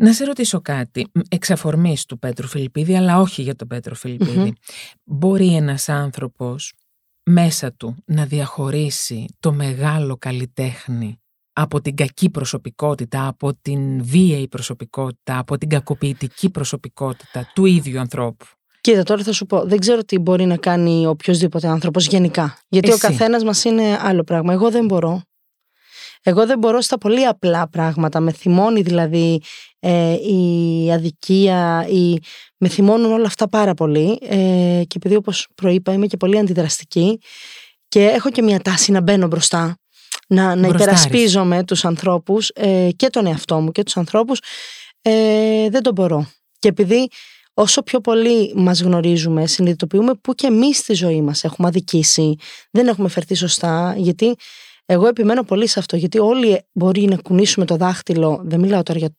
Να σε ρωτήσω κάτι. Εξ αφορμής του Πέτρου Φιλιππίδη, αλλά όχι για τον Πέτρο Φιλιππίδη. Μμμ. Μπορεί ένας άνθρωπος μέσα του να διαχωρίσει το μεγάλο καλλιτέχνη από την κακή προσωπικότητα, από την βίαιη προσωπικότητα, από την κακοποιητική προσωπικότητα του ίδιου ανθρώπου; Κοίτα, τώρα θα σου πω, δεν ξέρω τι μπορεί να κάνει οποιοδήποτε άνθρωπος γενικά. Γιατί Εσύ. ο καθένας μας είναι άλλο πράγμα. Εγώ δεν μπορώ. Εγώ δεν μπορώ στα πολύ απλά πράγματα. Με θυμώνει δηλαδή ε, η αδικία, η... με θυμώνουν όλα αυτά πάρα πολύ. Ε, και επειδή όπως προείπα είμαι και πολύ αντιδραστική και έχω και μια τάση να μπαίνω μπροστά, να, να Μπροστάρεις. υπερασπίζομαι τους ανθρώπους ε, και τον εαυτό μου και τους ανθρώπους, ε, δεν το μπορώ. Και επειδή όσο πιο πολύ μας γνωρίζουμε, συνειδητοποιούμε που και εμείς στη ζωή μας έχουμε αδικήσει, δεν έχουμε φερθεί σωστά, γιατί εγώ επιμένω πολύ σε αυτό, γιατί όλοι μπορεί να κουνήσουμε το δάχτυλο, δεν μιλάω τώρα για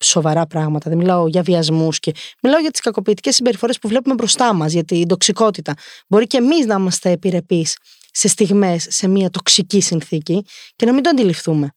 σοβαρά πράγματα, δεν μιλάω για βιασμούς και μιλάω για τις κακοποιητικές συμπεριφορές που βλέπουμε μπροστά μας, για την τοξικότητα. Μπορεί και εμείς να είμαστε επιρρεπείς σε στιγμές, σε μια τοξική συνθήκη και να μην το αντιληφθούμε.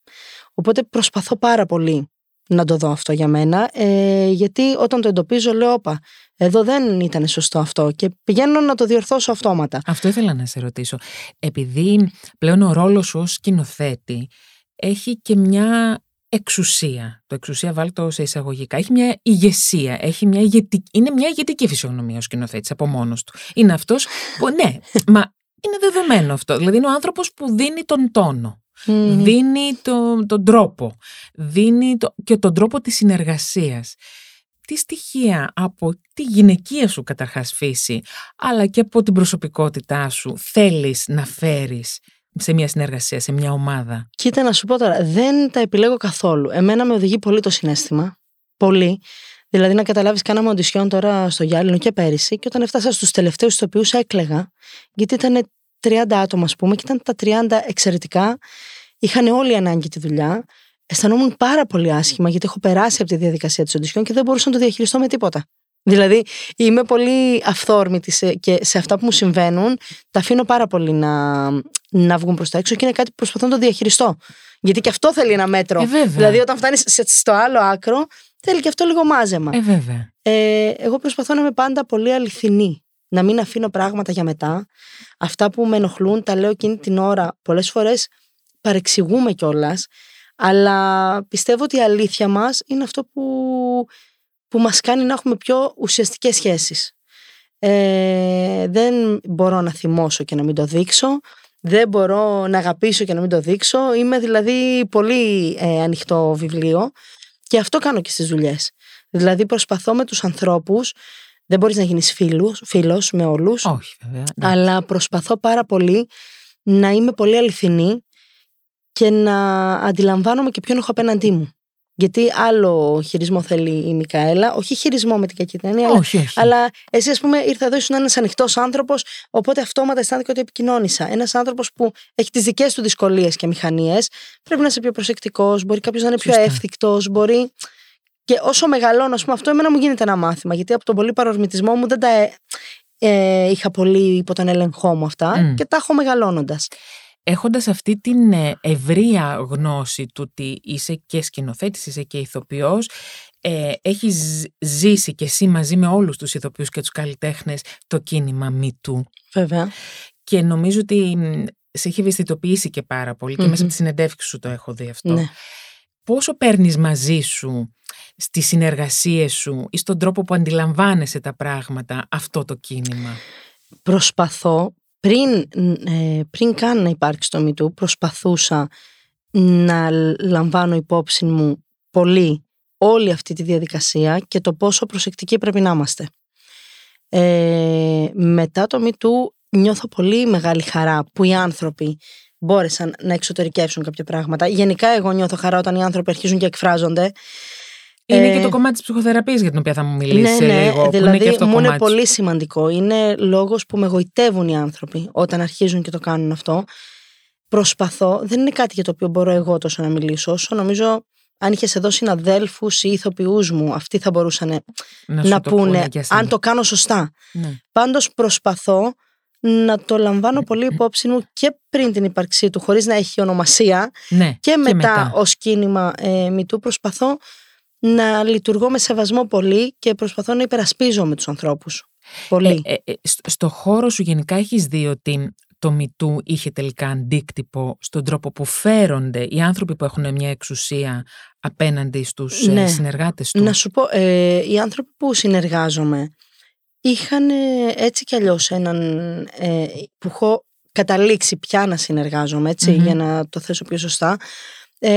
Οπότε προσπαθώ πάρα πολύ να το δω αυτό για μένα, ε, γιατί όταν το εντοπίζω λέω, όπα, εδώ δεν ήταν σωστό αυτό και πηγαίνω να το διορθώσω αυτόματα. Αυτό ήθελα να σε ρωτήσω. Επειδή πλέον ο ρόλος σου ως σκηνοθέτη έχει και μια εξουσία. Το εξουσία βάλει το σε εισαγωγικά. Έχει μια ηγεσία. Έχει μια ηγετική, είναι μια ηγετική φυσιογνωμία ο σκηνοθέτης από μόνος του. Είναι αυτός που. Ναι, μα είναι δεδομένο αυτό. Δηλαδή είναι ο άνθρωπος που δίνει τον τόνο. Μμμ. Δίνει το, τον τρόπο. Δίνει το, και τον τρόπο της συνεργασίας. Τι στοιχεία από τη γυναικεία σου καταρχάς φύση, αλλά και από την προσωπικότητά σου θέλεις να φέρεις σε μια συνεργασία, σε μια ομάδα. Κοίτα να σου πω τώρα, δεν τα επιλέγω καθόλου. Εμένα με οδηγεί πολύ το συνέστημα. Πολύ. Δηλαδή να καταλάβεις κάναμε οντισιόν τώρα στο Γιάλινο και πέρυσι και όταν έφτασα στους τελευταίους ηθοποιούς έκλεγα γιατί ήταν 30 άτομα ας πούμε και ήταν τα 30 εξαιρετικά. Είχαν όλοι ανάγκη τη δουλειά. Αισθανόμουν πάρα πολύ άσχημα γιατί έχω περάσει από τη διαδικασία της οντισιόν και δεν μπορούσα να το διαχειριστώ με τίποτα. Δηλαδή είμαι πολύ αυθόρμητη σε, και σε αυτά που μου συμβαίνουν τα αφήνω πάρα πολύ να, να βγουν προς τα έξω και είναι κάτι που προσπαθώ να το διαχειριστώ. Γιατί και αυτό θέλει ένα μέτρο. Ε, βέβαια. Δηλαδή όταν φτάνεις σε- στο άλλο άκρο θέλει και αυτό λίγο μάζεμα. Ε, βέβαια. Ε, εγώ προσπαθώ να είμαι πάντα πολύ αληθινή. Να μην αφήνω πράγματα για μετά. Αυτά που με ενοχλούν τα λέω εκείνη την ώρα. Πολλές φορές παρεξηγούμε κιόλας. Αλλά πιστεύω ότι η αλήθεια μας είναι αυτό που, που μας κάνει να έχουμε πιο ουσιαστικές σχέσεις. Ε, δεν μπορώ να θυμώσω και να μην το δείξω. Δεν μπορώ να αγαπήσω και να μην το δείξω. Είμαι δηλαδή πολύ ε, ανοιχτό βιβλίο και αυτό κάνω και στις δουλειές. Δηλαδή προσπαθώ με τους ανθρώπους, δεν μπορείς να γίνεις φίλος, φίλος με όλους, Όχι, βέβαια. ναι. αλλά προσπαθώ πάρα πολύ να είμαι πολύ αληθινή και να αντιλαμβάνομαι και ποιον έχω απέναντί μου. Γιατί άλλο χειρισμό θέλει η Μικαέλα, όχι χειρισμό με την κακή έννοια, αλλά, όχι, όχι. αλλά εσύ, ας πούμε, ήρθα εδώ, ήσουν ένας ανοιχτός άνθρωπος, οπότε αυτόματα αισθάνθηκα ότι επικοινώνησα. Ένας άνθρωπος που έχει τις δικές του δυσκολίες και μηχανίες, πρέπει να είσαι πιο προσεκτικός, μπορεί κάποιος να είναι πιο Σωστά. εύθυκτος, μπορεί. Και όσο μεγαλώνω, ας πούμε, αυτό εμένα μου γίνεται ένα μάθημα, γιατί από τον πολύ παρορμητισμό μου δεν τα ε, ε, είχα πολύ υπό τον έλεγχό μου αυτά Μμ. και τα έχω μεγαλώνοντας. Έχοντας αυτή την ε, ευρεία γνώση του ότι είσαι και σκηνοθέτης, είσαι και ηθοποιός, ε, έχεις ζήσει και εσύ μαζί με όλους τους ηθοποιούς και τους καλλιτέχνες το κίνημα MeToo. Βέβαια. Και νομίζω ότι σε έχει ευαισθητοποιήσει και πάρα πολύ και μέσα από τη συνεντεύξη σου το έχω δει αυτό. Ναι. Πόσο παίρνεις μαζί σου στις συνεργασίες σου ή στον τρόπο που αντιλαμβάνεσαι τα πράγματα αυτό το κίνημα; Προσπαθώ, πριν, ε, πριν καν να υπάρξει το MeToo, προσπαθούσα να λαμβάνω υπόψη μου πολύ όλη αυτή τη διαδικασία και το πόσο προσεκτικοί πρέπει να είμαστε. Ε, μετά το MeToo νιώθω πολύ μεγάλη χαρά που οι άνθρωποι μπόρεσαν να εξωτερικεύσουν κάποια πράγματα. Γενικά εγώ νιώθω χαρά όταν οι άνθρωποι αρχίζουν και εκφράζονται. Είναι ε, και το κομμάτι της ψυχοθεραπείας για την οποία θα μου μιλήσεις ναι, ναι, λίγο. Δηλαδή, είναι και αυτό μου κομμάτι. είναι πολύ σημαντικό. Είναι λόγος που με γοητεύουν οι άνθρωποι όταν αρχίζουν και το κάνουν αυτό. Προσπαθώ, δεν είναι κάτι για το οποίο μπορώ εγώ τόσο να μιλήσω, όσο νομίζω αν είχες εδώ συναδέλφους ή ηθοποιούς μου, αυτοί θα μπορούσαν να, να πούνε αν το κάνω σωστά. Ναι. Πάντως προσπαθώ να το λαμβάνω πολύ υπόψη μου και πριν την ύπαρξή του, χωρίς να έχει ονομασία Ναι, και, μετά, μετά. ως κίνημα ε, μητού προσπαθώ να λειτουργώ με σεβασμό πολύ και προσπαθώ να υπερασπίζω με τους ανθρώπους. Πολύ. Ε, ε, ε, στο- στο χώρο σου γενικά έχεις δει ότι το MeToo είχε τελικά αντίκτυπο στον τρόπο που φέρονται οι άνθρωποι που έχουν μια εξουσία απέναντι στους ε, Ναι. συνεργάτες του; Να σου πω, ε, οι άνθρωποι που συνεργάζομαι είχαν ε, έτσι κι αλλιώς έναν ε, που έχω καταλήξει πια να συνεργάζομαι, έτσι, Μμμ. για να το θέσω πιο σωστά, ε,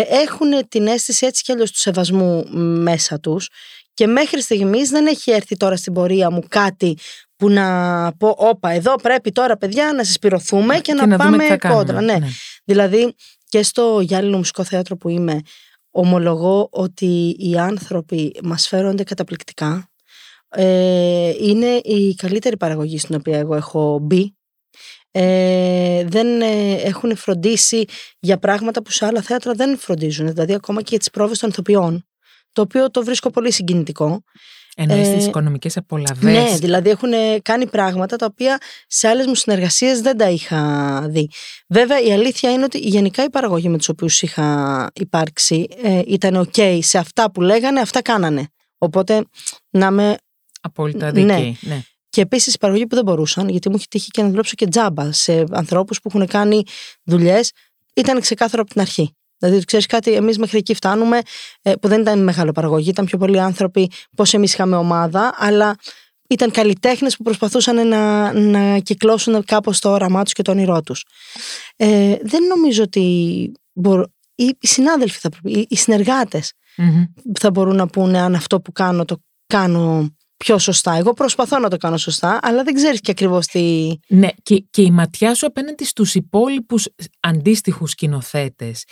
έχουν την αίσθηση έτσι κι αλλιώς του σεβασμού μέσα τους και μέχρι στιγμής δεν έχει έρθει τώρα στην πορεία μου κάτι που να πω όπα εδώ πρέπει τώρα παιδιά να συσπηρωθούμε και, να, δούμε πάμε τι θα κάνουμε. κόντρα. Ναι. Δηλαδή και στο Γιάλινο Μουσικό Θέατρο που είμαι ομολογώ ότι οι άνθρωποι μας φέρονται καταπληκτικά. Ε, είναι η καλύτερη παραγωγή στην οποία εγώ έχω μπει. Ε, δεν ε, έχουν φροντίσει για πράγματα που σε άλλα θέατρα δεν φροντίζουν. Δηλαδή ακόμα και για τις πρόβες των ηθοποιών. Το οποίο το βρίσκω πολύ συγκινητικό. Εννοείς Ε, τις οικονομικές απολαβές. Ναι, δηλαδή έχουν κάνει πράγματα τα οποία σε άλλες μου συνεργασίες δεν τα είχα δει. Βέβαια η αλήθεια είναι ότι γενικά οι παραγωγοί με τους οποίους είχα υπάρξει ε, ήταν ok σε αυτά που λέγανε, αυτά κάνανε. Οπότε να με... Απόλυτα Ναι. δίκαιη. Ναι. Και επίσης οι παραγωγοί που δεν μπορούσαν, γιατί μου έχει τύχει και να δουλέψω και τζάμπα σε ανθρώπους που έχουν κάνει δουλειές, ήταν ξεκάθαρο από την αρχή. Δηλαδή, ξέρεις κάτι, εμείς μέχρι εκεί φτάνουμε, ε, που δεν ήταν μεγάλο παραγωγή, ήταν πιο πολλοί άνθρωποι, πώς εμείς είχαμε ομάδα, αλλά ήταν καλλιτέχνες που προσπαθούσαν να, να κυκλώσουν κάπως το όραμά τους και το όνειρό τους. Ε, δεν νομίζω ότι. Μπορώ, οι, οι συνάδελφοι, θα, πρέπει- οι, οι συνεργάτες Μμμ. θα μπορούν να πούνε αν αυτό που κάνω το κάνω πιο σωστά. Εγώ προσπαθώ να το κάνω σωστά, αλλά δεν ξέρεις και ακριβώς τι. Ναι, και, και η ματιά σου απέναντι στους υπόλοιπους αντίστοιχους σκηνοθέτες.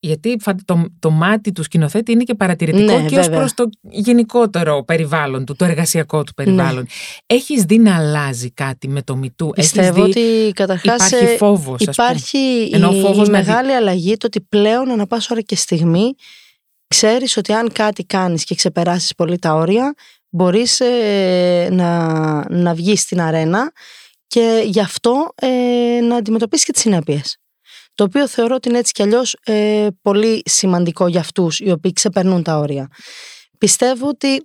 Γιατί φα- το, το μάτι του σκηνοθέτη είναι και παρατηρητικό Ναι, και ως βέβαια. προς το γενικότερο περιβάλλον του, το εργασιακό του περιβάλλον. Ναι. Έχεις δει να αλλάζει κάτι με το μητού. Πιστεύω Έχεις δει, ότι καταρχάς. υπάρχει φόβος, ας πούμε. Υπάρχει Ενώ η, φόβος η να δει- μεγάλη αλλαγή το ότι πλέον ανά πάσα ώρα και στιγμή ξέρεις ότι αν κάτι κάνεις και ξεπεράσεις πολύ τα όρια μπορείς ε, να, να βγεις στην αρένα και γι' αυτό ε, να αντιμετωπίσεις και τις συνέπειες. Το οποίο θεωρώ ότι είναι έτσι κι αλλιώς ε, πολύ σημαντικό για αυτούς οι οποίοι ξεπερνούν τα όρια. Πιστεύω ότι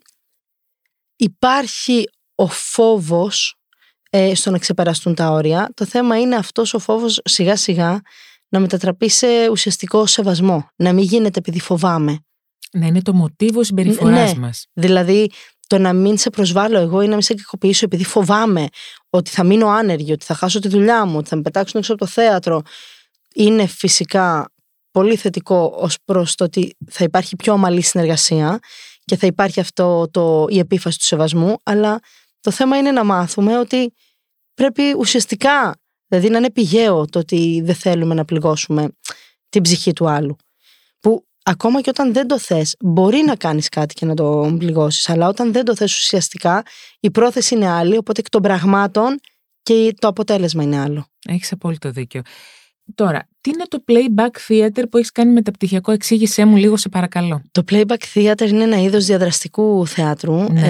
υπάρχει ο φόβος ε, στο να ξεπεραστούν τα όρια. Το θέμα είναι αυτός ο φόβος σιγά σιγά να μετατραπεί σε ουσιαστικό σεβασμό. Να μην γίνεται επειδή φοβάμαι. Να είναι το μοτίβο συμπεριφοράς Ναι. μας. Δηλαδή το να μην σε προσβάλλω εγώ ή να μην σε κακοποιήσω επειδή φοβάμαι ότι θα μείνω άνεργη, ότι θα χάσω τη δουλειά μου, ότι θα με πετάξουν έξω από το θέατρο. Είναι φυσικά πολύ θετικό ως προς το ότι θα υπάρχει πιο ομαλή συνεργασία και θα υπάρχει αυτό το, η επίφαση του σεβασμού, αλλά το θέμα είναι να μάθουμε ότι πρέπει ουσιαστικά, δηλαδή να είναι πηγαίο το ότι δεν θέλουμε να πληγώσουμε την ψυχή του άλλου. Που ακόμα και όταν δεν το θες, μπορεί να κάνεις κάτι και να το πληγώσεις, αλλά όταν δεν το θες ουσιαστικά, η πρόθεση είναι άλλη, οπότε εκ των πραγμάτων και το αποτέλεσμα είναι άλλο. Έχεις απόλυτο δίκιο. Τώρα, τι είναι το playback theater που έχεις κάνει μεταπτυχιακό, εξήγησέ μου λίγο σε παρακαλώ. Το playback theater είναι ένα είδος διαδραστικού θεάτρου Ναι.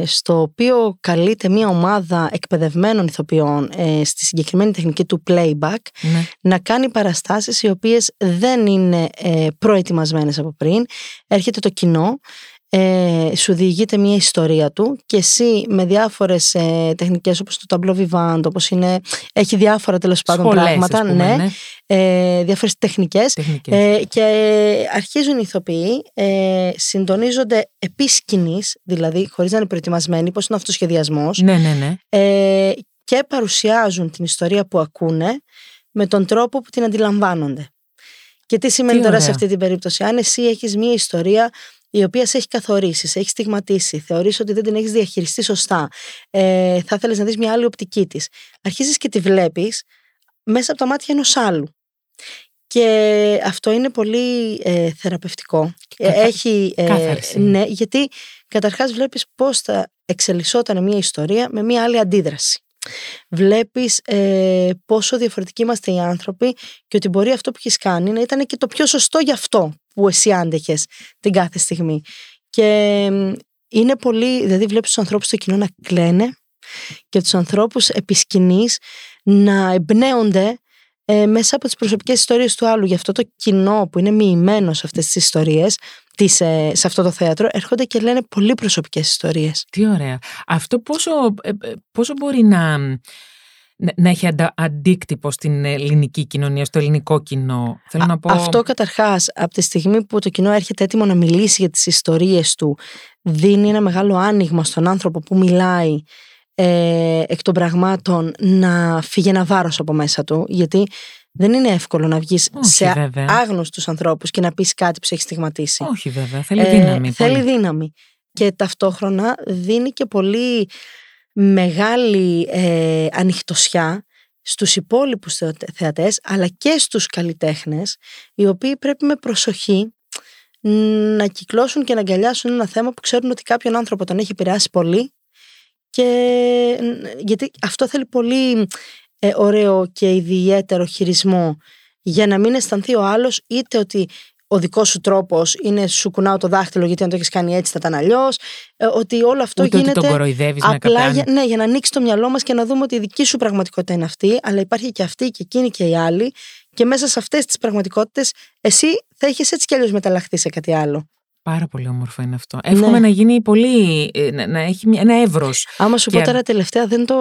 ε, στο οποίο καλείται μια ομάδα εκπαιδευμένων ηθοποιών ε, στη συγκεκριμένη τεχνική του playback Ναι. να κάνει παραστάσεις οι οποίες δεν είναι ε, προετοιμασμένες από πριν. Έρχεται το κοινό ε, σου διηγείται μια ιστορία του και εσύ με διάφορες ε, τεχνικές όπως το ταμπλό βιβάντο, όπως είναι, έχει διάφορα τέλος πάντων πράγματα, πούμε, ναι, ναι. Ε, διάφορες τεχνικές, Τεχνικές. ε, και αρχίζουν οι ηθοποιοί, ε, συντονίζονται επί σκηνής, δηλαδή χωρίς να είναι προετοιμασμένοι, πώς είναι ο αυτοσχεδιασμός, ναι, ναι, ναι. ε, και παρουσιάζουν την ιστορία που ακούνε με τον τρόπο που την αντιλαμβάνονται. Και τι σημαίνει Τι τώρα σε ωραία. αυτή την περίπτωση; Αν εσύ έχεις μία ιστορία η οποία σε έχει καθορίσει, σε έχει στιγματίσει, θεωρείς ότι δεν την έχεις διαχειριστεί σωστά, ε, θα ήθελες να δεις μια άλλη οπτική της. Αρχίζεις και τη βλέπεις μέσα από τα μάτια ενός άλλου. Και αυτό είναι πολύ ε, θεραπευτικό. Ε, Καθα- Έχει, ε, κάθαρση. ναι, γιατί καταρχάς βλέπεις πώς θα εξελισσόταν μια ιστορία με μια άλλη αντίδραση. Βλέπεις ε, πόσο διαφορετικοί είμαστε οι άνθρωποι και ότι μπορεί αυτό που έχεις κάνει να ήταν και το πιο σωστό για αυτό που εσύ άντεχες την κάθε στιγμή. Και μ, είναι πολύ, δηλαδή βλέπεις τους ανθρώπους στο κοινό να κλαίνε και τους ανθρώπους επί σκηνής να εμπνέονται ε, μέσα από τις προσωπικές ιστορίες του άλλου. Γι' αυτό το κοινό που είναι μοιημένο σε αυτές τις ιστορίες, τις, ε, σε αυτό το θέατρο, έρχονται και λένε πολύ προσωπικές ιστορίες. Τι ωραία. Αυτό πόσο, ε, ε, πόσο μπορεί να, να, να έχει αντα, αντίκτυπο στην ελληνική κοινωνία, στο ελληνικό κοινό. Θέλω να πω... Αυτό καταρχάς, από τη στιγμή που το κοινό έρχεται έτοιμο να μιλήσει για τις ιστορίες του, δίνει ένα μεγάλο άνοιγμα στον άνθρωπο που μιλάει ε, εκ των πραγμάτων να φύγει ένα βάρος από μέσα του, γιατί δεν είναι εύκολο να βγεις Όχι, σε βέβαια. άγνωστους ανθρώπους και να πεις κάτι που σε έχει στιγματίσει. Όχι βέβαια, θέλει Ε, δύναμη. θέλει πολύ. δύναμη. Και ταυτόχρονα δίνει και πολύ μεγάλη ε, ανοιχτοσιά στους υπόλοιπους θεατε- θεατές αλλά και στους καλλιτέχνες οι οποίοι πρέπει με προσοχή να κυκλώσουν και να αγκαλιάσουν ένα θέμα που ξέρουν ότι κάποιον άνθρωπο τον έχει επηρεάσει πολύ και γιατί αυτό θέλει πολύ ε, ωραίο και ιδιαίτερο χειρισμό για να μην αισθανθεί ο άλλος είτε ότι ο δικός σου τρόπος είναι σου κουνάω το δάχτυλο γιατί αν το έχεις κάνει έτσι θα ήταν αλλιώς. ότι όλο αυτό Ούτε γίνεται. ότι τον κοροϊδεύεις με Απλά κάποια... για, ναι, για να ανοίξει το μυαλό μας και να δούμε ότι η δική σου πραγματικότητα είναι αυτή, αλλά υπάρχει και αυτή και εκείνη και η άλλη. Και μέσα σε αυτές τις πραγματικότητες, εσύ θα έχεις έτσι κι αλλιώς μεταλλαχθεί σε κάτι άλλο. Πάρα πολύ όμορφο είναι αυτό. Εύχομαι να γίνει πολύ. ε, να, να έχει μια- ένα εύρος. Άμα σου Και- πω τώρα τελευταία, δεν το.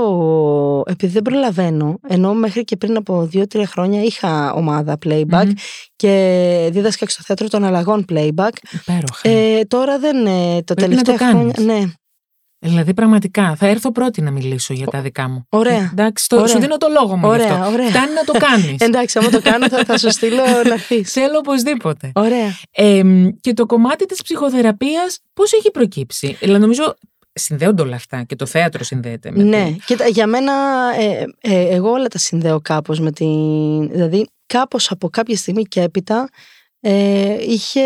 Επειδή δεν προλαβαίνω, ενώ μέχρι και πριν από δύο-τρία χρόνια είχα ομάδα playback και δίδασκα και στο θέατρο των αλλαγών playback. Υπέροχα. Ε, τώρα δεν. ε, το Πρέπει να τελευταία το κάνεις. χρόνια. Ναι, Δηλαδή, πραγματικά, θα έρθω πρώτη να μιλήσω για τα δικά μου. Ωραία. Εντάξει, το, Ωραία. σου δίνω το λόγο μου. γι' Ωραία, αυτό. ωραία. Φτάνει να το κάνεις. εντάξει, άμα το κάνω θα, θα σου στείλω να έρθει. Θέλω οπωσδήποτε. Ωραία. Ε, και το κομμάτι της ψυχοθεραπείας πώς έχει προκύψει; Δηλαδή νομίζω συνδέονται όλα αυτά και το θέατρο συνδέεται με Ναι, το... κοίτα, για μένα, ε, ε, εγώ όλα τα συνδέω κάπως με την... Δηλαδή, κάπως από κάποια στιγμή και έπειτα ε, είχε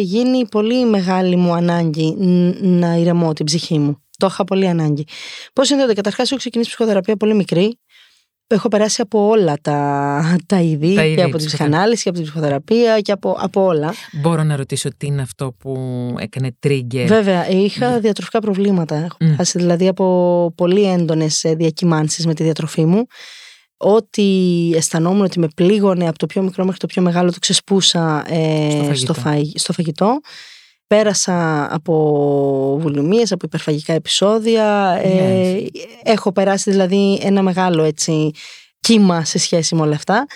γίνει πολύ μεγάλη μου ανάγκη ν- να ηρεμώ την ψυχή μου. Το είχα πολύ ανάγκη. Πώς συνδέονται, καταρχάς έχω ξεκινήσει ψυχοθεραπεία πολύ μικρή. Έχω περάσει από όλα τα, τα είδη, Τα είδη και από την ψυχοθεραπείας. ψυχανάλυση και από την ψυχοθεραπεία και από, από όλα. Μπορώ να ρωτήσω τι είναι αυτό που έκανε trigger; Βέβαια, είχα διατροφικά προβλήματα. Έχω Μμ. περάσει δηλαδή από πολύ έντονες διακυμάνσεις με τη διατροφή μου. Ό,τι αισθανόμουν ότι με πλήγωνε από το πιο μικρό μέχρι το πιο μεγάλο, το ξεσπούσα ε, Στο στο, φαγητό. φαγη- στο φαγητό. Πέρασα από βουλημίες, από υπερφαγικά επεισόδια. Ε, Λες. έχω περάσει δηλαδή ένα μεγάλο έτσι κύμα σε σχέση με όλα αυτά.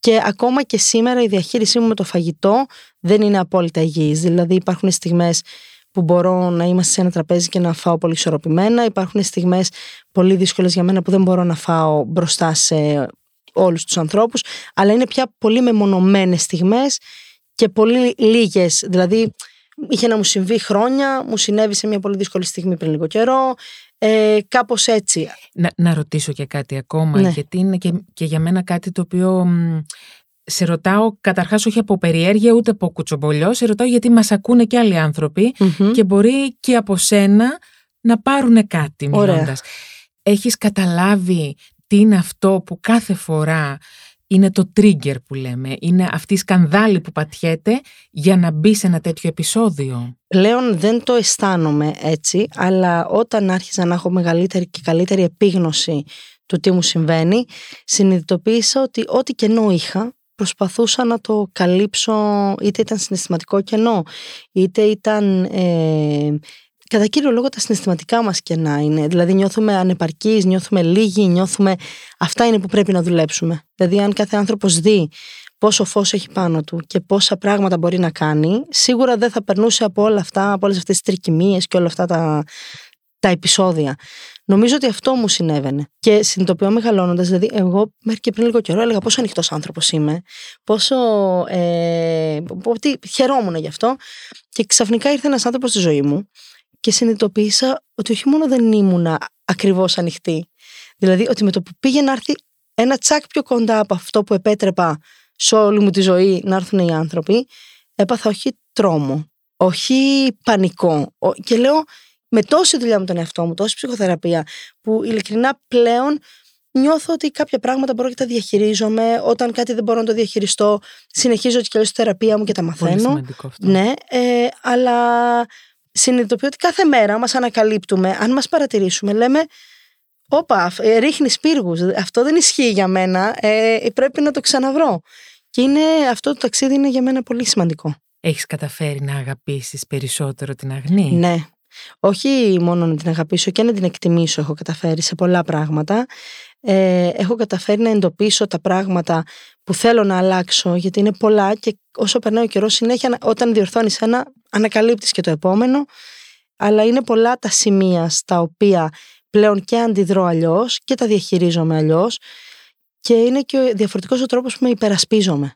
Και ακόμα και σήμερα η διαχείρισή μου με το φαγητό δεν είναι απόλυτα υγιής. Δηλαδή υπάρχουν στιγμές που μπορώ να είμαστε σε ένα τραπέζι και να φάω πολύ ισορροπημένα. Υπάρχουν στιγμές πολύ δύσκολες για μένα που δεν μπορώ να φάω μπροστά σε όλους τους ανθρώπους. Αλλά είναι πια πολύ μεμονωμένες στιγμές και πολύ λίγες. Δηλαδή είχε να μου συμβεί χρόνια, μου συνέβη σε μια πολύ δύσκολη στιγμή πριν λίγο καιρό. Ε, κάπως έτσι. Να, να ρωτήσω και κάτι ακόμα, Ναι. γιατί είναι και, και για μένα κάτι το οποίο μ, σε ρωτάω καταρχάς όχι από περιέργεια ούτε από κουτσομπολιό, σε ρωτάω γιατί μας ακούνε και άλλοι άνθρωποι Μμμ. και μπορεί και από σένα να πάρουν κάτι Ωραία. μιλώντας. Έχεις καταλάβει τι είναι αυτό που κάθε φορά είναι το trigger που λέμε, είναι αυτή η σκανδάλη που πατιέται για να μπει σε ένα τέτοιο επεισόδιο. Πλέον δεν το αισθάνομαι έτσι, αλλά όταν άρχισα να έχω μεγαλύτερη και καλύτερη επίγνωση του τι μου συμβαίνει, συνειδητοποίησα ότι ό,τι κενό είχα προσπαθούσα να το καλύψω είτε ήταν συναισθηματικό κενό είτε ήταν ε, κατά κύριο λόγο τα συναισθηματικά μας κενά είναι δηλαδή νιώθουμε ανεπαρκείς, νιώθουμε λίγοι νιώθουμε αυτά είναι που πρέπει να δουλέψουμε δηλαδή αν κάθε άνθρωπος δει πόσο φως έχει πάνω του και πόσα πράγματα μπορεί να κάνει σίγουρα δεν θα περνούσε από όλα αυτά από όλες αυτές τις τρικυμίες και όλα αυτά τα, τα επεισόδια. Νομίζω ότι αυτό μου συνέβαινε. Και συνειδητοποιώ μεγαλώνοντας, δηλαδή, εγώ μέχρι και πριν λίγο καιρό έλεγα πόσο ανοιχτός άνθρωπος είμαι, πόσο. Ε, ότι χαιρόμουν γι' αυτό. Και ξαφνικά ήρθε ένας άνθρωπος στη ζωή μου και συνειδητοποίησα ότι όχι μόνο δεν ήμουν ακριβώς ανοιχτή, δηλαδή ότι με το που πήγε να έρθει ένα τσακ πιο κοντά από αυτό που επέτρεπα σε όλη μου τη ζωή να έρθουν οι άνθρωποι, έπαθα όχι τρόμο, όχι πανικό. Και λέω, με τόση δουλειά με τον εαυτό μου, τόση ψυχοθεραπεία, που ειλικρινά πλέον νιώθω ότι κάποια πράγματα μπορώ και τα διαχειρίζομαι. Όταν κάτι δεν μπορώ να το διαχειριστώ, συνεχίζω και στη θεραπεία μου και τα μαθαίνω. Πολύ αυτό. Ναι, ε, αλλά συνειδητοποιώ ότι κάθε μέρα μας ανακαλύπτουμε, αν μας παρατηρήσουμε, λέμε Όπα, ε, ρίχνεις πύργους. Αυτό δεν ισχύει για μένα. Ε, πρέπει να το ξαναβρω. Και είναι, αυτό το ταξίδι είναι για μένα πολύ σημαντικό. Έχεις καταφέρει να αγαπήσεις περισσότερο την αγνή; Ναι, όχι μόνο να την αγαπήσω και να την εκτιμήσω έχω καταφέρει σε πολλά πράγματα. Ε, έχω καταφέρει να εντοπίσω τα πράγματα που θέλω να αλλάξω γιατί είναι πολλά και όσο περνάει ο καιρός συνέχεια όταν διορθώνεις ένα ανακαλύπτεις και το επόμενο αλλά είναι πολλά τα σημεία στα οποία πλέον και αντιδρώ αλλιώς και τα διαχειρίζομαι αλλιώς και είναι και ο διαφορετικός ο τρόπος που με υπερασπίζομαι.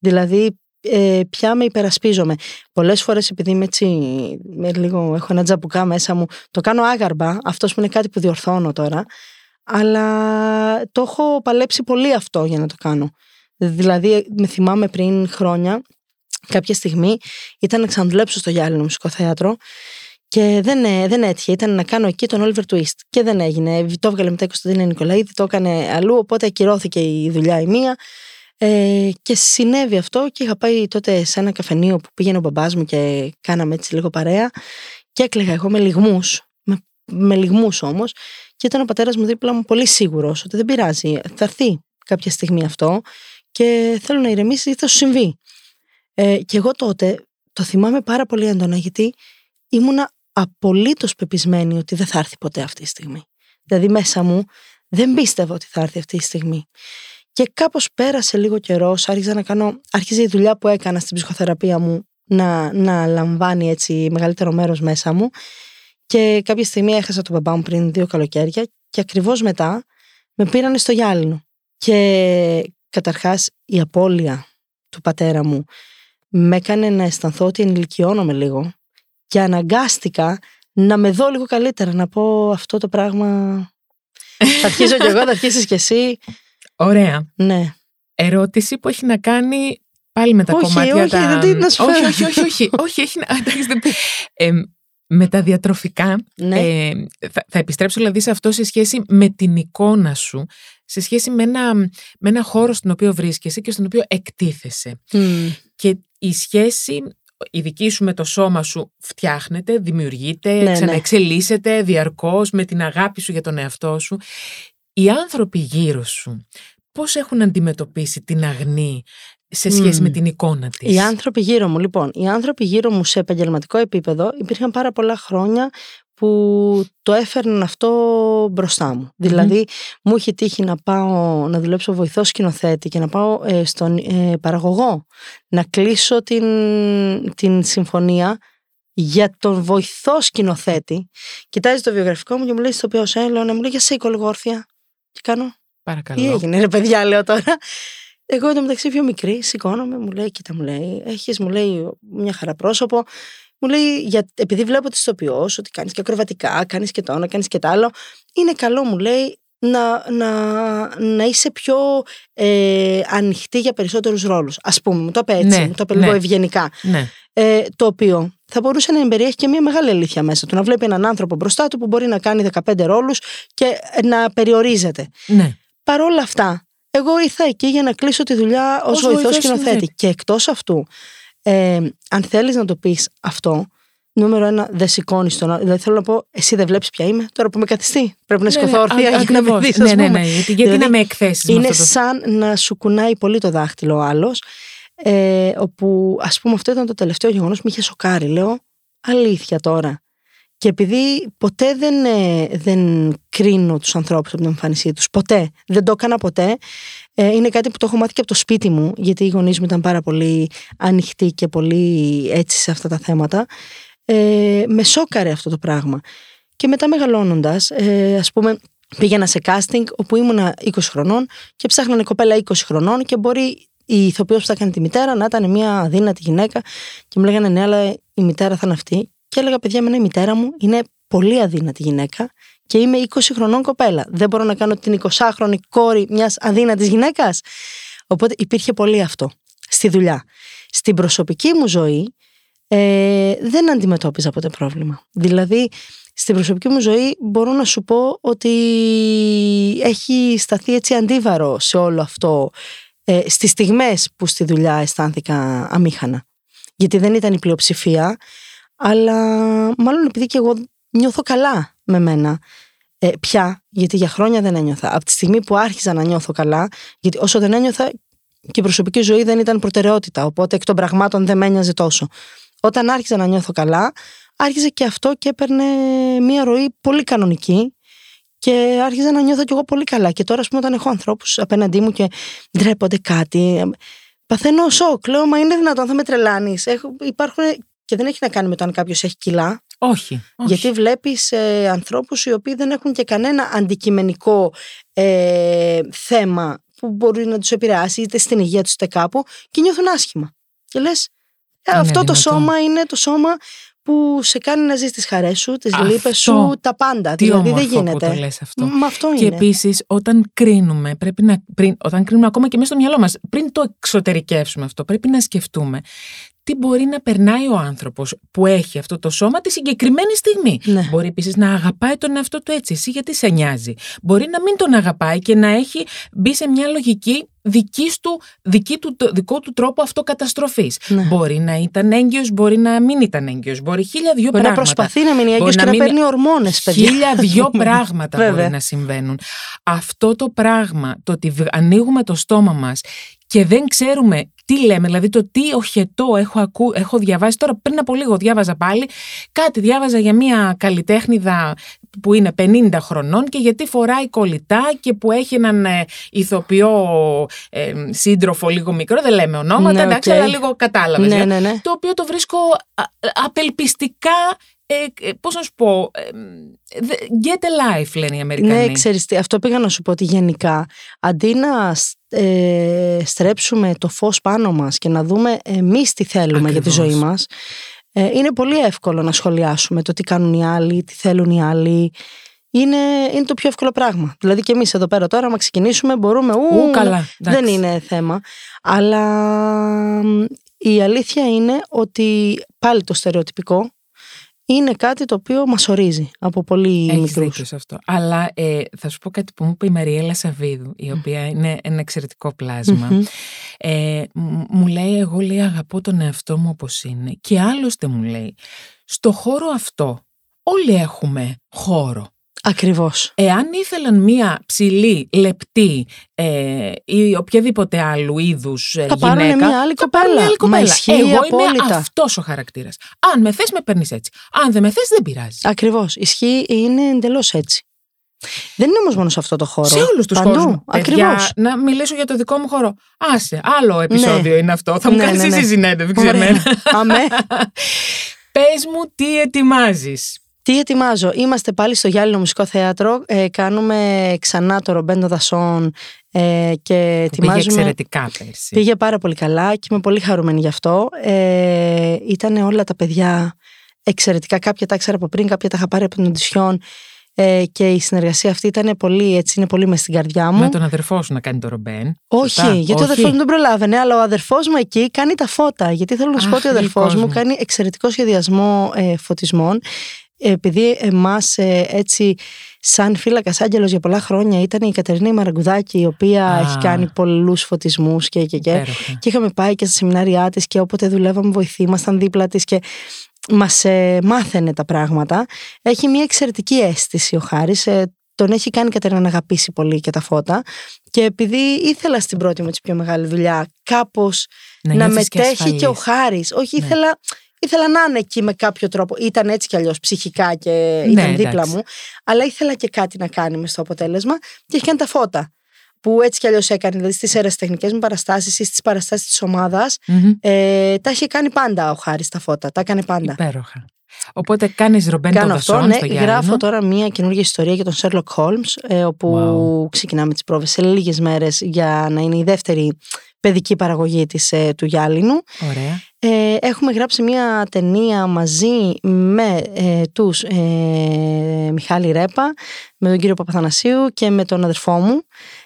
Δηλαδή ε, πια με υπερασπίζομαι. Πολλές φορές επειδή είμαι έτσι, με λίγο, έχω ένα τζαμπουκά μέσα μου, το κάνω άγαρμπα, αυτός που είναι κάτι που διορθώνω τώρα, αλλά το έχω παλέψει πολύ αυτό για να το κάνω. Δηλαδή, με θυμάμαι πριν χρόνια, κάποια στιγμή, ήταν να ξαναδουλέψω στο Γιάλινο Μουσικό Θέατρο και δεν, ε, δεν έτυχε. Ήταν να κάνω εκεί τον Oliver Twist. Και δεν έγινε. Το έβγαλε μετά η Κωνσταντίνα Νικολαίδη, το έκανε αλλού, οπότε ακυρώθηκε η δουλειά η μία. Ε, και συνέβη αυτό και είχα πάει τότε σε ένα καφενείο που πήγαινε ο μπαμπάς μου και κάναμε έτσι λίγο παρέα και έκλαιγα εγώ με λιγμούς, με, με λιγμούς όμως και ήταν ο πατέρας μου δίπλα μου πολύ σίγουρος ότι δεν πειράζει, θα έρθει κάποια στιγμή αυτό και θέλω να ηρεμήσει ή θα σου συμβεί. Ε, και εγώ τότε το θυμάμαι πάρα πολύ έντονα γιατί ήμουνα απολύτως πεπισμένη ότι δεν θα έρθει ποτέ αυτή η στιγμή. Δηλαδή μέσα μου δεν πίστευα ότι θα έρθει αυτή η στιγμή. Και κάπως πέρασε λίγο καιρός, άρχιζα να κάνω, άρχιζε η δουλειά που έκανα στην ψυχοθεραπεία μου να, να λαμβάνει έτσι μεγαλύτερο μέρος μέσα μου. Και κάποια στιγμή έχασα τον μπαμπά μου πριν δύο καλοκαίρια και ακριβώς μετά με πήρανε στο γυάλινο. Και καταρχάς η απώλεια του πατέρα μου με έκανε να αισθανθώ ότι ενηλικιώνομαι λίγο και αναγκάστηκα να με δω λίγο καλύτερα, να πω αυτό το πράγμα. θα αρχίσω κι εγώ, θα αρχίσεις κι εσύ. Ωραία. Ναι. Ερώτηση που έχει να κάνει πάλι με τα όχι, κομμάτια όχι, τα... δεν να σου όχι, όχι, όχι, όχι, όχι, έχει να... ε, με τα διατροφικά, Ναι. ε, θα, θα επιστρέψω δηλαδή σε αυτό σε σχέση με την εικόνα σου, σε σχέση με ένα, με ένα χώρο στον οποίο βρίσκεσαι και στον οποίο εκτίθεσαι. Μμ. Και η σχέση η δική σου με το σώμα σου φτιάχνεται, δημιουργείται, Ναι, ναι. ξαναεξελίσσεται διαρκώς με την αγάπη σου για τον εαυτό σου. Οι άνθρωποι γύρω σου πώς έχουν αντιμετωπίσει την αγνή σε σχέση Μμμ. με την εικόνα της. Οι άνθρωποι γύρω μου, λοιπόν, οι άνθρωποι γύρω μου σε επαγγελματικό επίπεδο υπήρχαν πάρα πολλά χρόνια που το έφερναν αυτό μπροστά μου. Δηλαδή, μου είχε τύχει να πάω να δουλέψω βοηθό σκηνοθέτη και να πάω ε, στον ε, παραγωγό να κλείσω την, την συμφωνία για τον βοηθό σκηνοθέτη. Κοιτάζει το βιογραφικό μου και μου λέει στο οποίο ε, λέω να μου λέει για σήκω λίγο όρθια. Και κάνω, Παρακαλώ. τι έγινε, ρε παιδιά, λέω τώρα. Εγώ εντωμεταξύ πιο μικρή, σηκώνομαι, μου λέει, κοίτα, μου λέει, έχεις, μου λέει, μια χαρά πρόσωπο. Μου λέει, για, επειδή βλέπω τη ηθοποιό, ότι κάνεις και ακροβατικά, κάνεις και το ένα, κάνεις και το άλλο. Είναι καλό, μου λέει, να, να, να είσαι πιο ε, ανοιχτή για περισσότερους ρόλους. Α πούμε, μου το είπε έτσι, Ναι, μου το είπε ναι. λίγο ευγενικά. Ναι. Ε, το οποίο θα μπορούσε να εμπεριέχει και μια μεγάλη αλήθεια μέσα του. Να βλέπει έναν άνθρωπο μπροστά του που μπορεί να κάνει 15 ρόλους και να περιορίζεται. ναι. Παρ' όλα αυτά, εγώ ήρθα εκεί για να κλείσω τη δουλειά ως Ως βοηθός βοηθός σκηνοθέτη. σκηνοθέτη. Και εκτός αυτού, ε, αν θέλεις να το πεις αυτό, νούμερο ένα, δεν σηκώνεις τον άλλο. Δηλαδή θέλω να πω, εσύ δεν βλέπεις ποια είμαι, τώρα που με καθιστεί. Πρέπει να σηκωθώ ορθία για να με δεις. Ναι, ναι, ναι. Γιατί, γιατί δηλαδή, να με εκθέσεις. Είναι σαν να σου κουνάει πολύ το δάχτυλο ο άλλος. Ε, όπου ας πούμε αυτό ήταν το τελευταίο γεγονός που με είχε σοκάρει. Λέω, αλήθεια τώρα. Και επειδή ποτέ δεν, ε, δεν κρίνω τους ανθρώπους από την εμφάνισή τους, ποτέ, δεν το έκανα ποτέ, ε, είναι κάτι που το έχω μάθει και από το σπίτι μου, γιατί οι γονείς μου ήταν πάρα πολύ ανοιχτοί και πολύ έτσι σε αυτά τα θέματα, ε, με σόκαρε αυτό το πράγμα. Και μετά μεγαλώνοντας, ε, ας πούμε, πήγαινα σε casting όπου ήμουνα 20 χρονών και ψάχνανε κοπέλα 20 χρονών και μπορεί η ηθοποιός που θα κάνει τη μητέρα να ήταν μια αδύνατη γυναίκα και μου λέγανε ναι αλλά η μητέρα θα είναι αυτή και έλεγα, παιδιά, εμένα η μητέρα μου είναι πολύ αδύνατη γυναίκα και είμαι 20 χρονών κοπέλα. Δεν μπορώ να κάνω την 20χρονη κόρη μιας αδύνατης γυναίκας. Οπότε υπήρχε πολύ αυτό στη δουλειά. Στην προσωπική μου ζωή ε, δεν αντιμετώπιζα ποτέ πρόβλημα. Δηλαδή, στην προσωπική μου ζωή μπορώ να σου πω ότι έχει σταθεί έτσι αντίβαρο σε όλο αυτό ε, στις στιγμές που στη δουλειά αισθάνθηκα αμήχανα. Γιατί δεν ήταν η πλειοψηφία, αλλά μάλλον επειδή και εγώ νιώθω καλά με μένα. Ε, πια, γιατί για χρόνια δεν ένιωθα. Από τη στιγμή που άρχισα να νιώθω καλά, γιατί όσο δεν ένιωθα και η προσωπική ζωή δεν ήταν προτεραιότητα, οπότε εκ των πραγμάτων δεν με ένοιαζε τόσο. Όταν άρχισα να νιώθω καλά, άρχισε και αυτό και έπαιρνε μια ροή πολύ κανονική και άρχισα να νιώθω κι εγώ πολύ καλά. Και τώρα, ας πούμε, όταν έχω ανθρώπους απέναντί μου και ντρέπονται κάτι, παθαίνω σοκ. Λέω, Μα είναι δυνατόν, θα με τρελάνεις. Υπάρχουν και δεν έχει να κάνει με το αν κάποιος έχει κιλά. Όχι. Γιατί βλέπεις ε, ανθρώπους οι οποίοι δεν έχουν και κανένα αντικειμενικό ε, θέμα που μπορεί να τους επηρεάσει είτε στην υγεία τους είτε κάπου και νιώθουν άσχημα. Και λες, «Ε, αυτό το σώμα είναι το σώμα που σε κάνει να ζεις τις χαρές σου, τις λύπες σου, τα πάντα. Τι δηλαδή δεν γίνεται. Που το λες αυτό. Μα αυτό και επίσης, όταν κρίνουμε, πρέπει να, πριν, όταν κρίνουμε ακόμα και μέσα στο μυαλό μας, πριν το εξωτερικεύσουμε αυτό, πρέπει να σκεφτούμε τι μπορεί να περνάει ο άνθρωπος που έχει αυτό το σώμα τη συγκεκριμένη στιγμή. Ναι. Μπορεί επίσης να αγαπάει τον εαυτό του έτσι, εσύ γιατί σε νοιάζει; Μπορεί να μην τον αγαπάει και να έχει μπει σε μια λογική δικής του, δική του, δικό του τρόπο αυτοκαταστροφής. Ναι. Μπορεί να ήταν έγκυος, μπορεί να μην ήταν έγκυος, μπορεί χίλια δυο μπορεί πράγματα. να προσπαθεί να μείνει έγκυος και να, μην... παίρνει ορμόνες, παιδιά. Χίλια δυο πράγματα μπορεί να συμβαίνουν. Αυτό το πράγμα, το ότι ανοίγουμε το στόμα μας και δεν ξέρουμε τι λέμε, δηλαδή το τι οχετό έχω, ακού, έχω διαβάσει. Τώρα πριν από λίγο διάβαζα πάλι κάτι, διάβαζα για μια καλλιτέχνηδα που είναι 50 χρονών και γιατί φοράει κολλητά και που έχει έναν ε, ηθοποιό ε, σύντροφο λίγο μικρό, δεν λέμε ονόματα, Ναι, εντάξει, οκ. αλλά λίγο κατάλαβες. Ναι, ε, ναι, ναι. Το οποίο το βρίσκω α, απελπιστικά, ε, ε, πώς να σου πω, ε, get a life λένε οι Αμερικανοί. Ναι, ξέρεις τι, αυτό πήγα να σου πω ότι γενικά αντί να ε, στρέψουμε το φως πάνω μας και να δούμε εμείς τι θέλουμε για τη Ακριβώς. ζωή μας ε, είναι πολύ εύκολο να σχολιάσουμε το τι κάνουν οι άλλοι, τι θέλουν οι άλλοι είναι, είναι το πιο εύκολο πράγμα. Δηλαδή και εμείς εδώ πέρα τώρα, άμα ξεκινήσουμε, μπορούμε. Ου, Ου, καλά, δεν εντάξει. είναι θέμα. Αλλά μ, η αλήθεια είναι ότι πάλι το στερεοτυπικό είναι κάτι το οποίο μας ορίζει από πολύ Έχεις μικρούς. δίκιο σε αυτό. Αλλά ε, θα σου πω κάτι που μου είπε η Μαριέλα Σαββίδου, η οποία είναι ένα εξαιρετικό πλάσμα. Μμμ. Ε, μ- μου λέει, εγώ λέει αγαπώ τον εαυτό μου όπως είναι. Και άλλωστε μου λέει, στο χώρο αυτό όλοι έχουμε χώρο. Ακριβώς. Εάν ήθελαν μία ψηλή, λεπτή ε, ή οποιαδήποτε άλλου είδους ε, Θα πάρουνε γυναίκα. μία άλλη θα πάρουν κοπέλα. μία άλλη Μα κοπέλα. ισχύει Εγώ είμαι απόλυτα. αυτός ο χαρακτήρας. Αν με θες, με παίρνεις έτσι. Αν δεν με θες, δεν πειράζει. Ακριβώς. Ισχύει, είναι εντελώς έτσι. Δεν είναι όμως μόνο σε αυτό το χώρο. Σε όλους τους Παντού. χώρου. Ακριβώς. να μιλήσω για το δικό μου χώρο. Άσε, άλλο επεισόδιο είναι αυτό. Θα μου Ναι, κάνεις ναι, ναι. εσύ συνέντευξη Ωραία. εμένα. Αμέ. Πες μου τι ετοιμάζεις. Τι ετοιμάζω; Είμαστε πάλι στο Γιάλινο Μουσικό Θέατρο. Ε, κάνουμε ξανά το Ρομπέντο Δασόν ε, και Πήγε ετοιμάζουμε. εξαιρετικά πέρσι. Πήγε πάρα πολύ καλά και είμαι πολύ χαρούμενη γι' αυτό. Ε, ήταν όλα τα παιδιά εξαιρετικά. Κάποια τα ήξερα από πριν, κάποια τα είχα πάρει από την οντισιόν. Ε, και η συνεργασία αυτή ήταν πολύ, έτσι, είναι πολύ μες στην καρδιά μου. Με τον αδερφό σου να κάνει το ρομπέν. Όχι, Σωστά. γιατί ο Όχι. αδερφός μου δεν προλάβαινε, αλλά ο αδερφός μου εκεί κάνει τα φώτα. Γιατί θέλω να σου πω Αχ, ότι ο αδερφός γλυκός μου μου. κάνει εξαιρετικό σχεδιασμό ε, φωτισμών. Επειδή εμάς έτσι, σαν φύλακας άγγελος για πολλά χρόνια ήταν η Κατερινή Μαραγκουδάκη, η οποία Α. έχει κάνει πολλούς φωτισμούς και, και, και. Υπέροχα. Και είχαμε πάει και στα σεμινάρια της και όποτε δουλεύαμε βοηθή, ήμασταν δίπλα της και μας ε, μάθαινε τα πράγματα. Έχει μια εξαιρετική αίσθηση ο Χάρης. Ε, τον έχει κάνει Κατερίνα να αγαπήσει πολύ και τα φώτα. Και επειδή ήθελα στην πρώτη μου πιο μεγάλη δουλειά κάπως Να, να, νιώθεις και μετέχει και, ο ασφαλής. Χάρης. Όχι, Ναι. ήθελα, ήθελα να είναι εκεί με κάποιο τρόπο. Ήταν έτσι κι αλλιώς ψυχικά και Ναι, ήταν δίπλα εντάξει. μου. Αλλά ήθελα και κάτι να κάνει μες στο αποτέλεσμα και έχει κάνει τα φώτα. Που έτσι κι αλλιώς έκανε, δηλαδή στις αεραστεχνικέ μου παραστάσεις ή στις παραστάσεις της ομάδας. Μμμ. Ε, τα είχε κάνει πάντα ο Χάρης τα φώτα. Τα έκανε πάντα. Υπέροχα. Οπότε κάνεις ρομπέντο Κάνω αυτό, δασόν ναι. στο Γιάννηνο. Γράφω τώρα μια καινούργια ιστορία για τον Sherlock Holmes, ε, όπου ξεκινάμε τις πρόβες σε λίγες μέρες για να είναι η δεύτερη παιδική παραγωγή της, ε, του Γιάλινου. Ωραία. Ε, έχουμε γράψει μια ταινία μαζί με ε, τους ε, Μιχάλη Ρέπα, με τον κύριο Παπαθανασίου και με τον αδερφό μου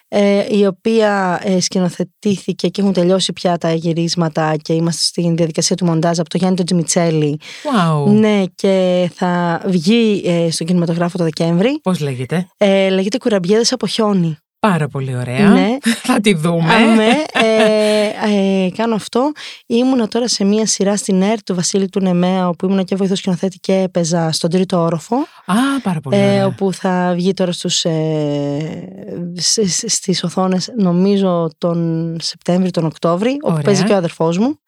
ε, η οποία ε, σκηνοθετήθηκε και έχουν τελειώσει πια τα γυρίσματα και είμαστε στην διαδικασία του μοντάζ από το Γιάννη τον Τζιμιτσέλη Wow. ναι και θα βγει ε, στον κινηματογράφο το Δεκέμβρη Πώς λέγεται; ε, λέγεται Κουραμπιέδες από χιόνι Πάρα πολύ ωραία. ναι Θα τη δούμε. Αμέ, ε, ε, κάνω αυτό. Ήμουνα τώρα σε μία σειρά στην ΕΡΤ του Βασίλη του Νεμέα, όπου ήμουνα και βοηθός σκηνοθέτη και έπαιζα στον τρίτο όροφο. Α, πάρα πολύ Ε, ωραία. όπου θα βγει τώρα στους, ε, σ- σ- στις οθόνες νομίζω τον Σεπτέμβρη, τον Οκτώβρη, όπου Ωραία. παίζει και ο αδερφός μου.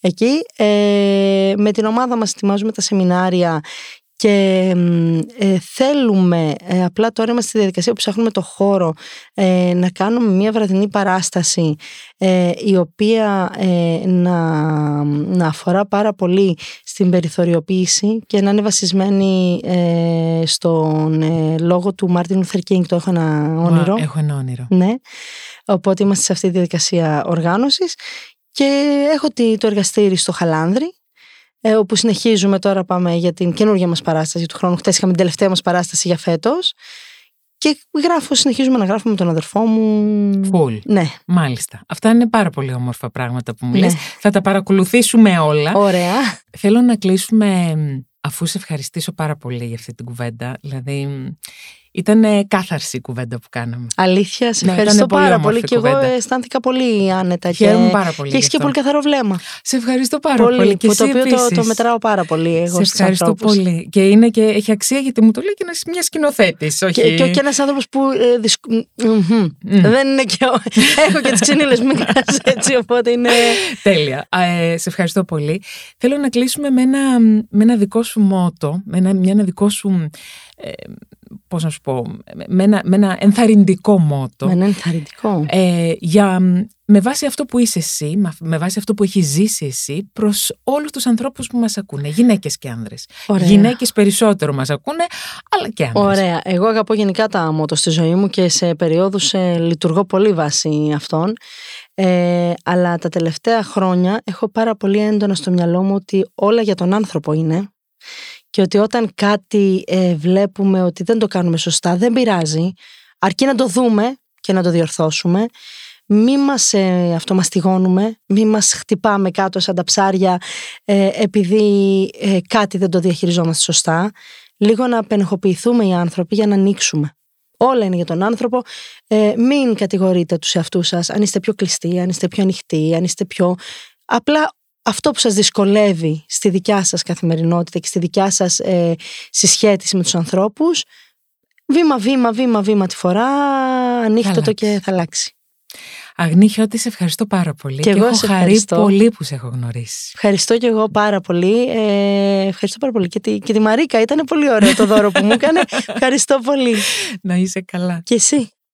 Εκεί ε, με την ομάδα μας ετοιμάζουμε τα σεμινάρια και μ, ε, θέλουμε, ε, απλά τώρα είμαστε στη διαδικασία που ψάχνουμε το χώρο ε, να κάνουμε μια βραδινή παράσταση ε, η οποία ε, να, να αφορά πάρα πολύ στην περιθωριοποίηση και να είναι βασισμένη ε, στον ε, λόγο του Μάρτιν Λούθερ Κίνγκ το έχω ένα όνειρο Wow, έχω ένα όνειρο. ναι. Οπότε είμαστε σε αυτή τη διαδικασία οργάνωσης και έχω τη- το εργαστήρι στο Χαλάνδρη ε, όπου συνεχίζουμε τώρα πάμε για την καινούργια μας παράσταση του χρόνου. Χτες είχαμε την τελευταία μας παράσταση για φέτος και γράφω, συνεχίζουμε να γράφουμε με τον αδερφό μου. Φουλ. Ναι, Μάλιστα. Αυτά είναι πάρα πολύ όμορφα πράγματα που μου Ναι. λες. Θα τα παρακολουθήσουμε όλα. ωραία. Θέλω να κλείσουμε μ, αφού σε ευχαριστήσω πάρα πολύ για αυτή την κουβέντα. Δηλαδή, μ, ήταν κάθαρση η κουβέντα που κάναμε. Αλήθεια, σε Ναι, ευχαριστώ ήταν πολύ πάρα όμορφη πολύ και εγώ κουβέντα. αισθάνθηκα πολύ άνετα. Χαίρομαι και... πάρα πολύ. Και έχεις γι' και αυτό. πολύ καθαρό βλέμμα. Σε ευχαριστώ πάρα πολύ, πολύ. Και που το εσύ οποίο το, επίσης. το μετράω πάρα πολύ εγώ Σε στους ευχαριστώ ανθρώπους. πολύ. Και, είναι και έχει αξία γιατί μου το λέει και ένας- μια σκηνοθέτης. Όχι. Και, και, και ένας άνθρωπος που. Ε, δυσκ- μ, μμμ. Μμ. Δεν είναι και. ο- Έχω και τις ξυνήλε μικρέ έτσι, οπότε είναι. Τέλεια. Α, ε, σε ευχαριστώ πολύ. Θέλω να κλείσουμε με ένα, με ένα δικό σου μότο, με ένα, μια, ένα δικό σου, ε, πώς να σου πω, με ένα, με ένα ενθαρρυντικό μότο. Με ένα ενθαρρυντικό. ε, για, με βάση αυτό που είσαι εσύ, με- με βάση αυτό που έχεις ζήσει εσύ, προς όλους τους ανθρώπους που μας ακούνε, γυναίκες και άνδρες. Ωραία. Γυναίκες περισσότερο μας ακούνε, αλλά και άνδρες. Ωραία. Εγώ αγαπώ γενικά τα μότο στη ζωή μου και σε περιόδους ε, λειτουργώ πολύ βάσει αυτών. Ε, αλλά τα τελευταία χρόνια έχω πάρα πολύ έντονα στο μυαλό μου ότι όλα για τον άνθρωπο είναι και ότι όταν κάτι ε, βλέπουμε ότι δεν το κάνουμε σωστά δεν πειράζει. Αρκεί να το δούμε και να το διορθώσουμε. Μη μας ε, αυτομαστιγώνουμε, μη μας χτυπάμε κάτω σαν τα ψάρια ε, επειδή ε, κάτι δεν το διαχειριζόμαστε σωστά. Λίγο να απενεχοποιηθούμε οι άνθρωποι για να ανοίξουμε. Όλα είναι για τον άνθρωπο. Ε, μην κατηγορείτε τους εαυτούς σας. Αν είστε πιο κλειστοί, αν είστε πιο ανοιχτοί, αν είστε πιο... Απλά αυτό που σας δυσκολεύει στη δικιά σας καθημερινότητα και στη δικιά σας ε, συσχέτιση με τους ανθρώπους, βήμα, βήμα, βήμα, βήμα τη φορά, ανοίχτε το αλλάξει. και θα αλλάξει. Αγνή Χιώτη, σε ευχαριστώ πάρα πολύ. Και εγώ έχω σε χαρεί ευχαριστώ. πολύ που σε έχω γνωρίσει. Ευχαριστώ και εγώ πάρα πολύ. Ε, ευχαριστώ πάρα πολύ. Και τη, και τη Μαρίκα ήταν πολύ ωραίο το δώρο που μου έκανε. Ευχαριστώ πολύ. Να είσαι καλά. Και εσύ.